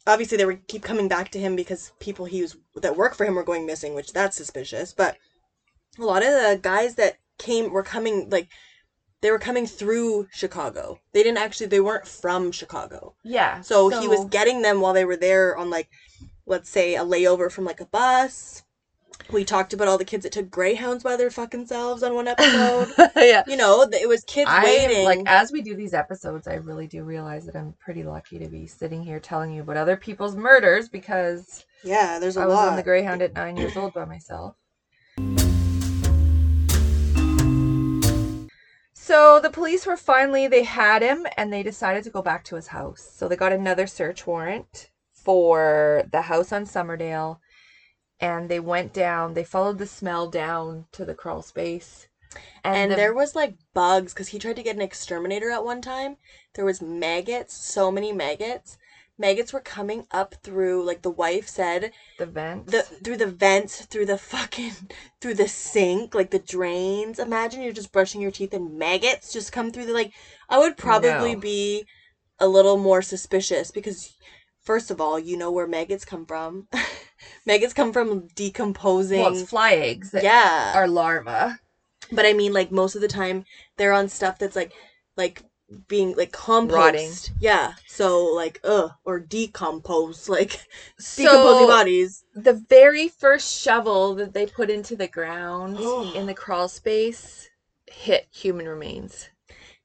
Obviously, they would keep coming back to him because people he was that work for him were going missing, which that's suspicious. But a lot of the guys that came were coming like they were coming through Chicago. They didn't actually. They weren't from Chicago. yeah So, he was getting them while they were there on like, let's say a layover from like a bus. We talked about all the kids that took Greyhounds by their fucking selves on one episode. yeah you know, it was kids I waiting. like as we do these episodes, I really do realize that I'm pretty lucky to be sitting here telling you about other people's murders because yeah, there's a I was on the Greyhound at nine years old by myself. So the police were finally they had him and they decided to go back to his house. So they got another search warrant for the house on Summerdale and they went down, they followed the smell down to the crawl space. and the- there was like bugs because he tried to get an exterminator at one time. There was maggots, so many maggots. Maggots were coming up through, like the wife said, the vent. the through the vents, through the fucking, through the sink, like the drains. Imagine you're just brushing your teeth and maggots just come through the like. I would probably No. be a little more suspicious because, first of all, you know where maggots come from. maggots come from decomposing. well, it's fly eggs that yeah, are larvae. but I mean, like most of the time, they're on stuff that's like, like being like compost. Rotting. Yeah. So like, ugh, or decompose, like decomposing bodies. the very first shovel that they put into the ground in the crawl space hit human remains.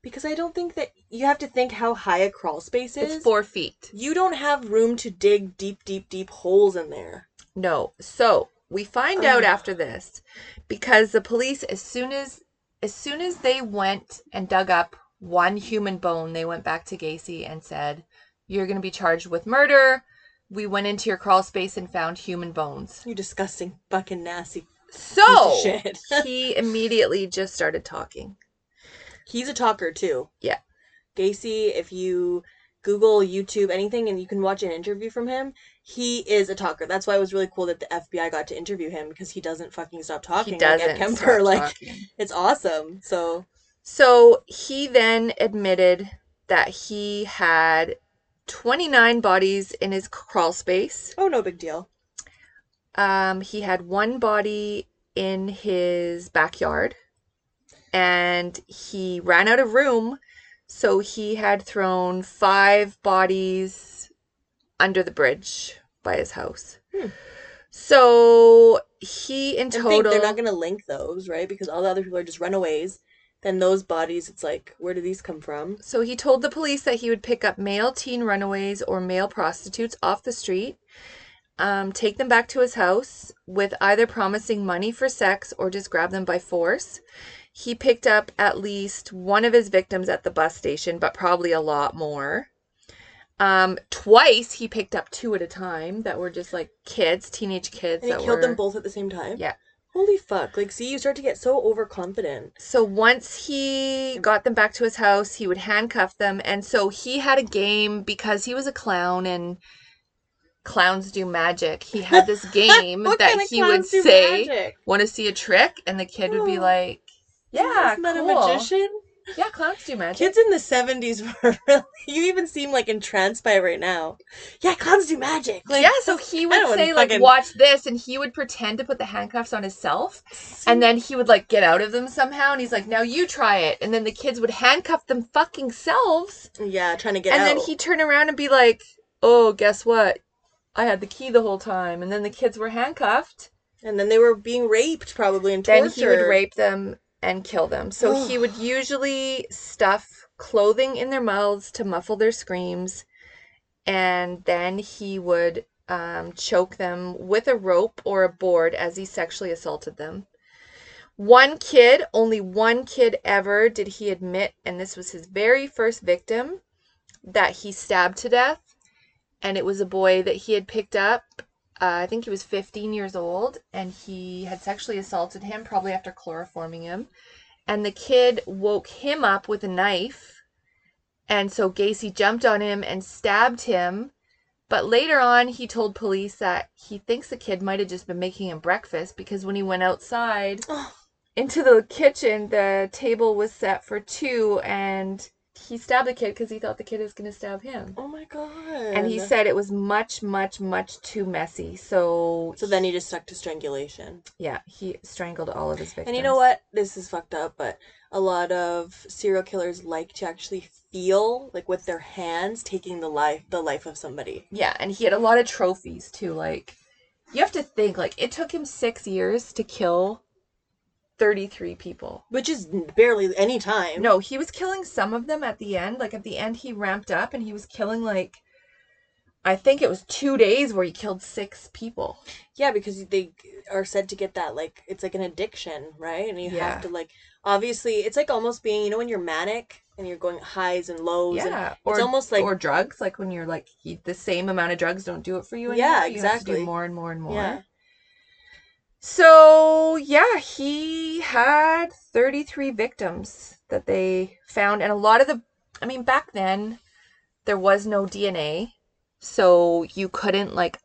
Because I don't think that you have to think how high a crawl space is. It's four feet. You don't have room to dig deep, deep, deep holes in there. No. So we find out um. after this because the police, as soon as as soon as they went and dug up one human bone, they went back to Gacy and said, "You're going to be charged with murder." We went into your crawl space and found human bones. You disgusting, fucking nasty. So shit. he immediately just started talking. He's a talker too. Yeah. Gacy, if you Google, YouTube, anything, and you can watch an interview from him, he is a talker. That's why it was really cool that the FBI got to interview him because he doesn't fucking stop talking. He doesn't. Like Kemper. stop Like talking. it's awesome. So So he then admitted that he had 29 bodies in his crawl space. Oh, no big deal. Um, he had one body in his backyard, and he ran out of room, so he had thrown five bodies under the bridge by his house. Hmm. So he in total think they're not going to link those, right? Because all the other people are just runaways. Then those bodies, it's like, where do these come from? So he told the police that he would pick up male teen runaways or male prostitutes off the street, um, take them back to his house with either promising money for sex or just grab them by force. He picked up at least one of his victims at the bus station, but probably a lot more. Um, twice he picked up two at a time that were just like kids, teenage kids. And he that killed were... them both at the same time? Yeah. Holy fuck. Like, see, you start to get so overconfident. So once he got them back to his house, he would handcuff them. And so he had a game because he was a clown and clowns do magic. He had this game that kind of he would say, magic? Want to see a trick? And the kid would be Oh. like, Yeah, Isn't that cool. a magician? Yeah, clowns do magic. Kids in the 70s were really. You even seem like entranced by it right now. Yeah, clowns do magic. Like, yeah, so he would say, like, fucking- watch this, and he would pretend to put the handcuffs on himself, and then he would, like, get out of them somehow, and he's like, now you try it. And then the kids would handcuff them fucking selves, Yeah, trying to get and out. then he'd turn around and be like, oh, guess what? I had the key the whole time. And then the kids were handcuffed. And then they were being raped, probably, and tortured. Then he would rape them and kill them. So he would usually stuff clothing in their mouths to muffle their screams. And then he would um, choke them with a rope or a board as he sexually assaulted them. One kid, only one kid ever did he admit, and this was his very first victim, that he stabbed to death. And it was a boy that he had picked up uh, I think he was 15 years old, and he had sexually assaulted him, probably after chloroforming him. And the kid woke him up with a knife. And so Gacy jumped on him and stabbed him. But later on, he told police that he thinks the kid might have just been making him breakfast because when he went outside into the kitchen, the table was set for two, and he stabbed the kid because he thought the kid was going to stab him. oh my god. And he said it was much, much, much too messy. So, So then he just stuck to strangulation. yeah, he strangled all of his victims. And you know what? This is fucked up, but a lot of serial killers like to actually feel like with their hands taking the life the life of somebody. Yeah, and he had a lot of trophies too. Like, you have to think, like, it took him six years to kill 33 people. Which is barely any time. No, he was killing some of them at the end. Like, at the end, he ramped up and he was killing, like, I think it was two days where he killed six people. Yeah, because they are said to get that like it's like an addiction, right? And you Yeah. have to like obviously it's like almost being you know when you're manic and you're going highs and lows and Yeah, it's almost like or drugs, like when you're like the same amount of drugs don't do it for you anymore. Yeah, You have to do exactly. more and more and more. Yeah. So yeah, he had 33 victims that they found, and a lot of the, I mean, back then there was no DNA, so you couldn't like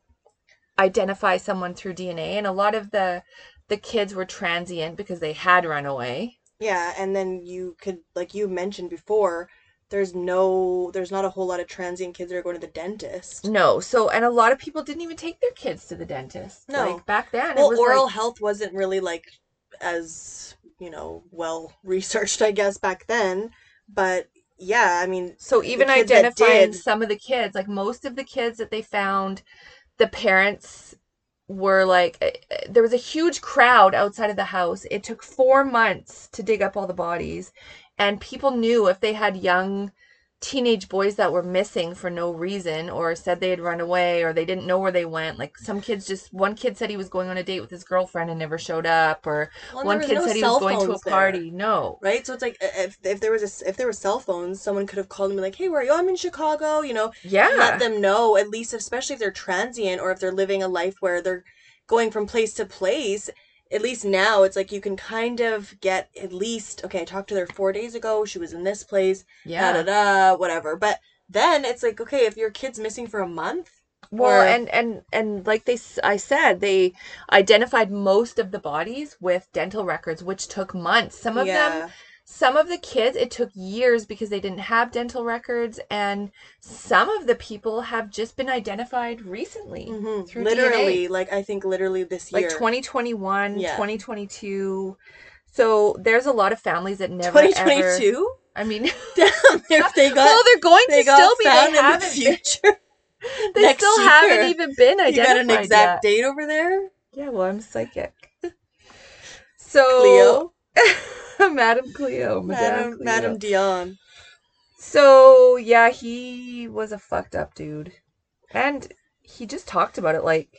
identify someone through DNA, and a lot of the the kids were transient because they had run away. Yeah, and then you could like you mentioned before, there's no there's not a whole lot of transient kids that are going to the dentist. No, so and a lot of people didn't even take their kids to the dentist. No. like back then. Well, it was oral like, health wasn't really like as, you know, well researched I guess back then, but yeah, I mean So even identifying did- some of the kids, like most of the kids that they found, the parents were like, eh, eh, there was a huge crowd outside of the house. It took four months to dig up all the bodies, and people knew if they had young teenage boys that were missing for no reason or said they had run away or they didn't know where they went like some kids just one kid said he was going on a date with his girlfriend and never showed up or Well, one kid no said he was going to a there. party no right? So it's like if, if there was a if there were cell phones, someone could have called and be like, "Hey, where are you? I'm in Chicago." You know, yeah let them know at least, especially if they're transient or if they're living a life where they're going from place to place. At least now, it's like you can kind of get at least okay. I talked to her four days ago. She was in this place. yeah Da da da. Whatever. But then it's like okay, if your kid's missing for a month, Well, Or- and and and like they, i said, they identified most of the bodies with dental records, which took months. Some of yeah, them some of the kids, it took years because they didn't have dental records, and some of the people have just been identified recently Mhm. through Literally, DNA. like I think literally this year. like 2021, Yeah. 2022. So there's a lot of families that never 2022. I mean, Damn, if they got well, they're going they to still be. found in the future. They next still year. haven't even been identified. You got an exact yet. date over there, Yeah, well, I'm psychic. So Cleo, Madam Cleo, Madame, Madam Cleo. Madam Dion. So yeah, he was a fucked up dude, and he just talked about it like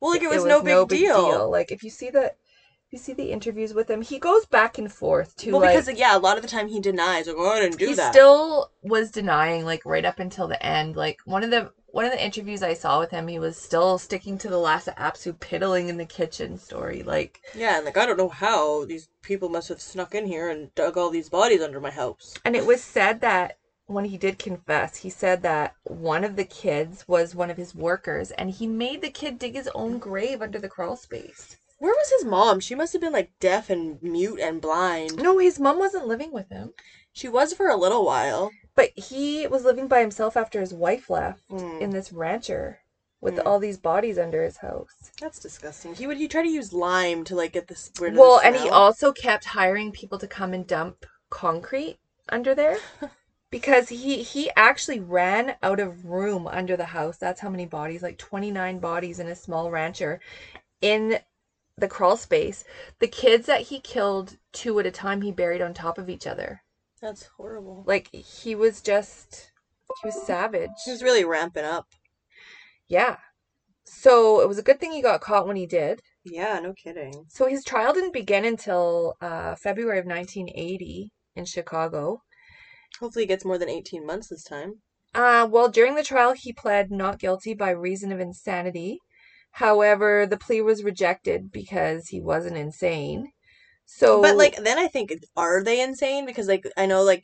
Well, like it was, no, big, deal. Like if you see the, if you see the interviews with him, he goes back and forth to Well, like. because yeah, a lot of the time he denies, like, "Oh, I didn't do he that." still was denying like right up until the end like one of the one of the interviews i saw with him he was still sticking to the Lhasa Apso piddling in the kitchen story like yeah, and like I don't know how these people must have snuck in here and dug all these bodies under my house. and it was said that when he did confess he said that one of the kids was one of his workers and he made the kid dig his own grave under the crawl space Where was his mom? She must have been like deaf and mute and blind. no his mom wasn't living with him She was for a little while. But he was living by himself after his wife left Hmm. in this rancher with Mm. all these bodies under his house That's disgusting. He would he try to use lime to like get this rid of Well, and he also kept hiring people to come and dump concrete under there because he he actually ran out of room under the house. That's how many bodies, like 29 bodies in a small rancher in the crawl space. The kids that he killed two at a time he buried on top of each other. That's horrible. Like he was just he was savage. He was really ramping up. Yeah. So it was a good thing he got caught when he did. Yeah, no kidding. So his trial didn't begin until uh, February of 1980 in Chicago. Hopefully, he gets more than eighteen months this time. Uh, well, during the trial, he pled not guilty by reason of insanity. However, the plea was rejected because he wasn't insane. So, But like then I think are they insane? Because like I know like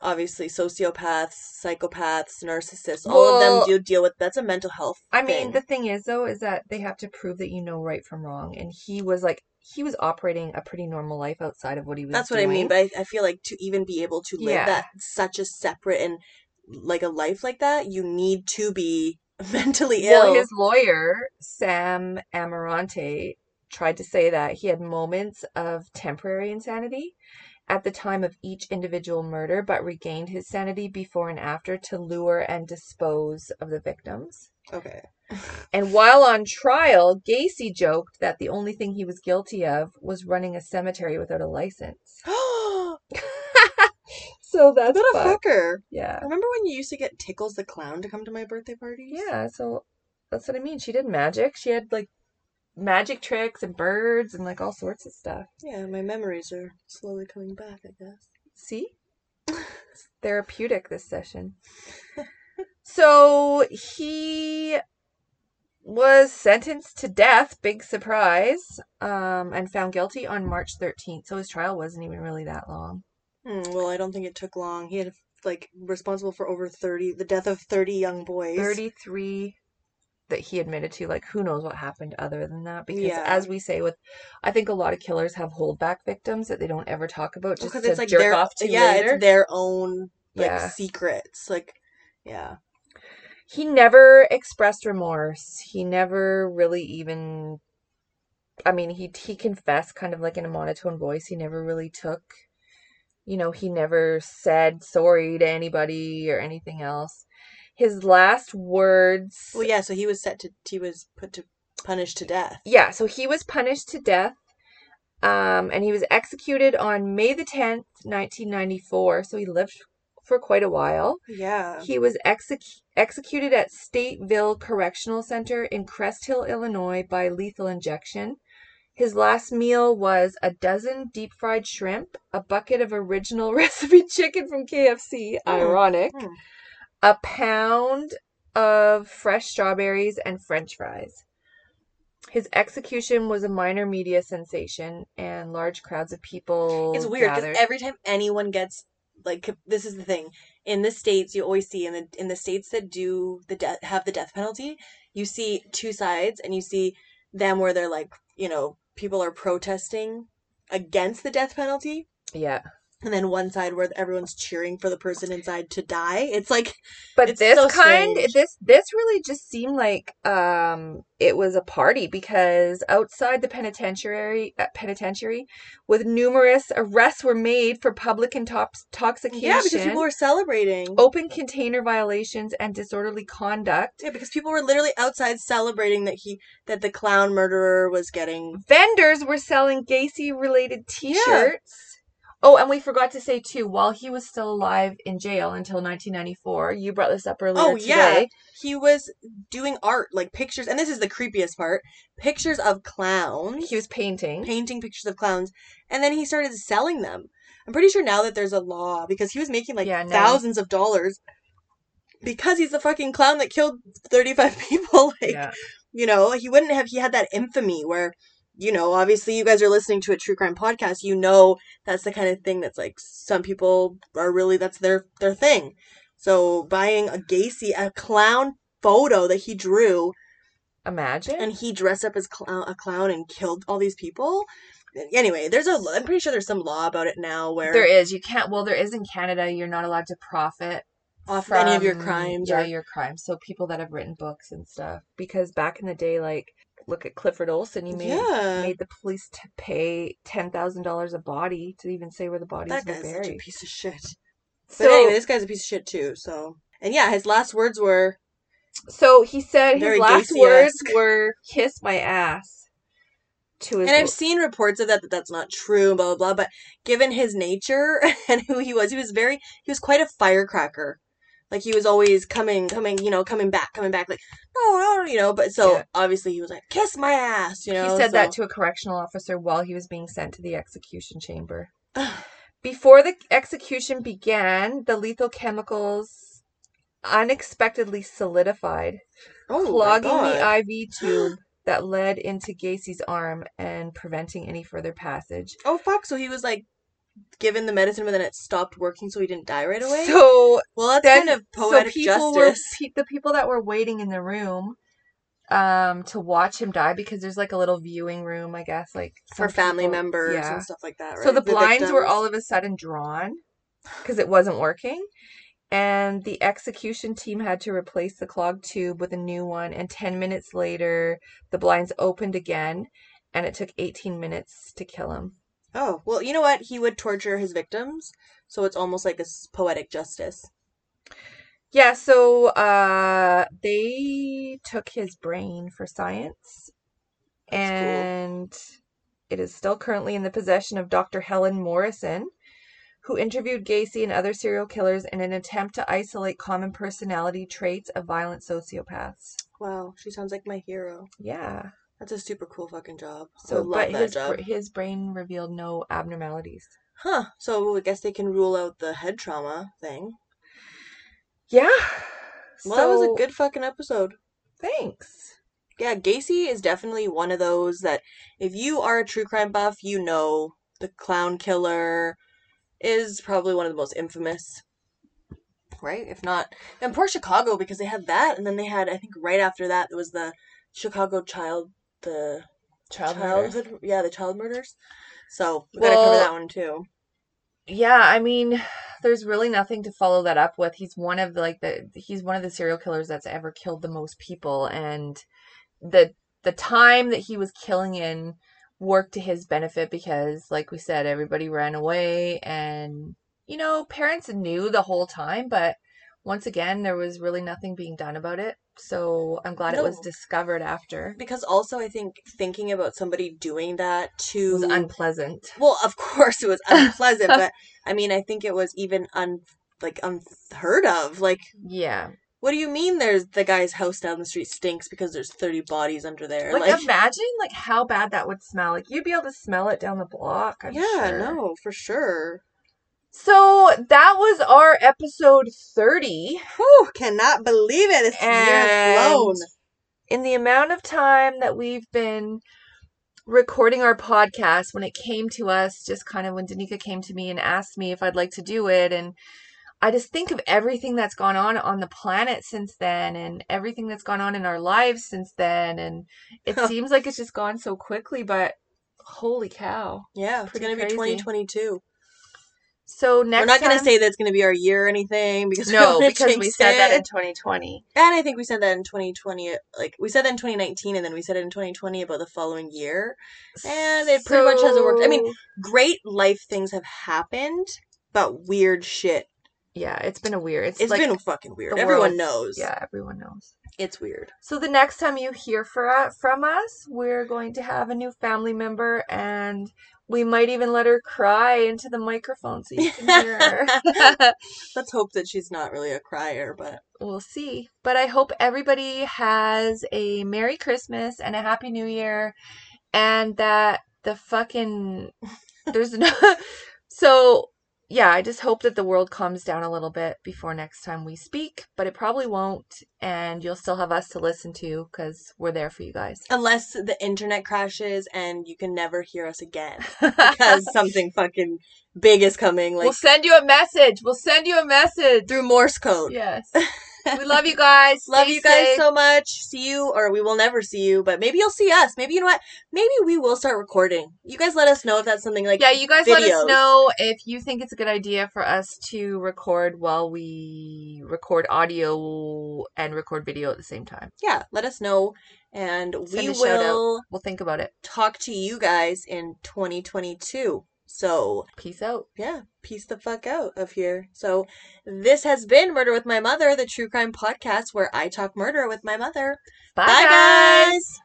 obviously sociopaths, psychopaths, narcissists, all of them do deal with that's a mental health. I mean, thing. the thing is, though, is that they have to prove that you know right from wrong. And he was like, he was operating a pretty normal life outside of what he was that's what I mean. But I, I feel like to even be able to live Yeah. that such a separate and like a life like that, you need to be mentally ill. Well, his lawyer, Sam Amarante, tried to say that he had moments of temporary insanity at the time of each individual murder, but regained his sanity before and after to lure and dispose of the victims. okay. And while on trial, Gacy joked that the only thing he was guilty of was running a cemetery without a license. what So that's a fucked. fucker. Yeah. Remember when you used to get Tickles the clown to come to my birthday parties? Yeah, so that's what I mean. She did magic. She had like magic tricks and birds and like all sorts of stuff. Yeah, my memories are slowly coming back, I guess. See? It's therapeutic this session. So he was sentenced to death, big surprise, um, and found guilty on March 13th. So his trial wasn't even really that long. Hmm, well, I don't think it took long. He had like responsible for over 30 the death of 30 young boys. 33 that he admitted to. Like, who knows what happened other than that? Because Yeah. as we say with, I think a lot of killers have holdback victims that they don't ever talk about just because it's like jerk their off to yeah, later. it's their own like Yeah. secrets. Like yeah. he never expressed remorse. He never really even I mean, he he confessed kind of like in a monotone voice. He never really took you know, he never said sorry to anybody or anything else. His last words Well, yeah, so he was set to he was put to punished to death. Yeah, so he was punished to death. Um, and he was executed on May the 10th, 1994. So he lived for quite a while. Yeah. He was exec- executed at Stateville Correctional Center in Crest Hill, Illinois by lethal injection. His last meal was a dozen deep fried shrimp, a bucket of original recipe chicken from KFC, Mm. ironic, Mm. A pound of fresh strawberries, and french fries. His execution was a minor media sensation, and large crowds of people It's weird because every time anyone gets like this is the thing in the states you always see in the in the states that do the death have the death penalty you see two sides and you see them where they're like you know people are protesting against the death penalty yeah. And then one side where everyone's cheering for the person inside to die. It's like But It's this so kind, strange. this this really just seemed like um it was a party because outside the penitentiary, uh, penitentiary, with numerous arrests were made for public intoxication, yeah, because people were celebrating. open container violations, and disorderly conduct. Yeah, because people were literally outside celebrating that he that the clown murderer was getting. Vendors were selling Gacy-related T-shirts. Oh, and we forgot to say too, while he was still alive in jail until 1994, you brought this up earlier Oh today. yeah, he was doing art like pictures, and this is the creepiest part: pictures of clowns. He was painting. painting pictures of clowns, and then he started selling them. I'm pretty sure now that there's a law because he was making like Yeah, no. thousands of dollars because he's the fucking clown that killed 35 people. like, yeah. you know, he wouldn't have. He had that infamy where, you know, obviously you guys are listening to a true crime podcast. You know, that's the kind of thing that's like some people are really that's their their thing. So buying a Gacy, a clown photo that he drew, Imagine. and he dressed up as clown, a clown and killed all these people. Anyway, there's a. I'm pretty sure there's some law about it now where There is. You can't. Well, there is in Canada. You're not allowed to profit off any of your crimes. Yeah, or, your crimes. So people that have written books and stuff. Because back in the day, like look at Clifford Olson. You made yeah, made the police to pay ten thousand dollars a body to even say where the bodies that were guy's such a buried. piece of shit. But So, anyway, this guy's a piece of shit too. So and yeah, his last words were so he said his last Gacy-esque. words were "kiss my ass" to his. And I've seen reports of that that that's not true, blah blah blah. But given his nature and who he was, he was very he was quite a firecracker. Like he was always coming, coming, you know, coming back, coming back. Like no, no, you know. But so Yeah. obviously he was like, "Kiss my ass," you know. he said that to a correctional officer while he was being sent to the execution chamber. Before the execution began, the lethal chemicals unexpectedly solidified, oh, clogging the IV tube that led into Gacy's arm and preventing any further passage. Oh fuck! So he was like given the medicine, but then it stopped working, so he didn't die right away. So well, that's kind of poetic so people were justice. pe- the people that were waiting in the room um to watch him die because there's like a little viewing room, I guess, like for family people- members yeah. and stuff like that. Right? So the blinds were all of a sudden drawn because it wasn't working. And the execution team had to replace the clogged tube with a new one. And 10 minutes later, the blinds opened again. And it took 18 minutes to kill him. Oh well, you know what? He would torture his victims, so it's almost like a poetic justice. Yeah, so uh, they took his brain for science. That's cool. and it is still currently in the possession of Dr. Helen Morrison, who interviewed Gacy and other serial killers in an attempt to isolate common personality traits of violent sociopaths. Wow, she sounds like my hero. Yeah. That's a super cool fucking job. So, but that his job. his brain revealed no abnormalities. Huh. So I guess they can rule out the head trauma thing. Yeah. Well, that was a good fucking episode. Thanks. Yeah, Gacy is definitely one of those that if you are a true crime buff, you know the clown killer is probably one of the most infamous. Right? If not, and poor Chicago because they had that, and then they had I think right after that there was the Chicago child the Child murder. childhood yeah the child murders. So we gotta cover that one too. Yeah, I mean, there's really nothing to follow that up with. He's one of the, like the he's one of the serial killers that's ever killed the most people and the the time that he was killing in worked to his benefit because like we said everybody ran away and you know, parents knew the whole time, but once again there was really nothing being done about it. So, I'm glad it was discovered after. Because also I think thinking about somebody doing that It was unpleasant. Well, of course it was unpleasant, but I mean, I think it was even un like unheard of. Like, Yeah. what do you mean? There's the guy's house down the street stinks because there's thirty bodies under there. Like, Like, imagine like how bad that would smell. Like you'd be able to smell it down the block. I'm yeah, sure. no, for sure. So that was our episode 30. Whew, cannot believe it. Year has And flown. in the amount of time that we've been recording our podcast, when it came to us, just kind of when Danica came to me and asked me if I'd like to do it, and I just think of everything that's gone on on the planet since then, and everything that's gone on in our lives since then, and it seems like it's just gone so quickly, but holy cow. Yeah, it's pretty gonna be 2022. So next We're not going to say that it's going to be our year or anything because we no because we said that in 2020. And I think we said that in 2020, like we said that in 2019, and then we said it in 2020 about the following year. And it pretty much hasn't worked. I mean, Great life things have happened, but weird shit. yeah, it's been a weird. It's, it's like been fucking weird. Everyone knows. Yeah, everyone knows. It's weird. So the next time you hear for, from us, we're going to have a new family member, and we might even let her cry into the microphone so you can hear her. Let's hope that she's not really a crier, but we'll see. But I hope everybody has a Merry Christmas and a Happy New Year, and that the fucking there's no. So yeah, I just hope that the world calms down a little bit before next time we speak, but it probably won't, and you'll still have us to listen to because we're there for you guys. unless the internet crashes and you can never hear us again because something fucking big is coming, like we'll send you a message. We'll send you a message. through Morse code. Yes. we love you guys. Love Stay you guys safe. so much. See you, or we will never see you, but maybe you'll see us. Maybe you know what? Maybe we will start recording. You guys let us know if that's something like yeah, you guys let us know if you think it's a good idea for us to record while we record audio and record video at the same time. yeah, let us know, and we Send out. will We'll think about it. talk to you guys in 2022. So Peace out. yeah, peace the fuck out of here. So this has been Murder with My Mother, the true crime podcast where I talk murder with my mother. Bye, Bye guys. guys.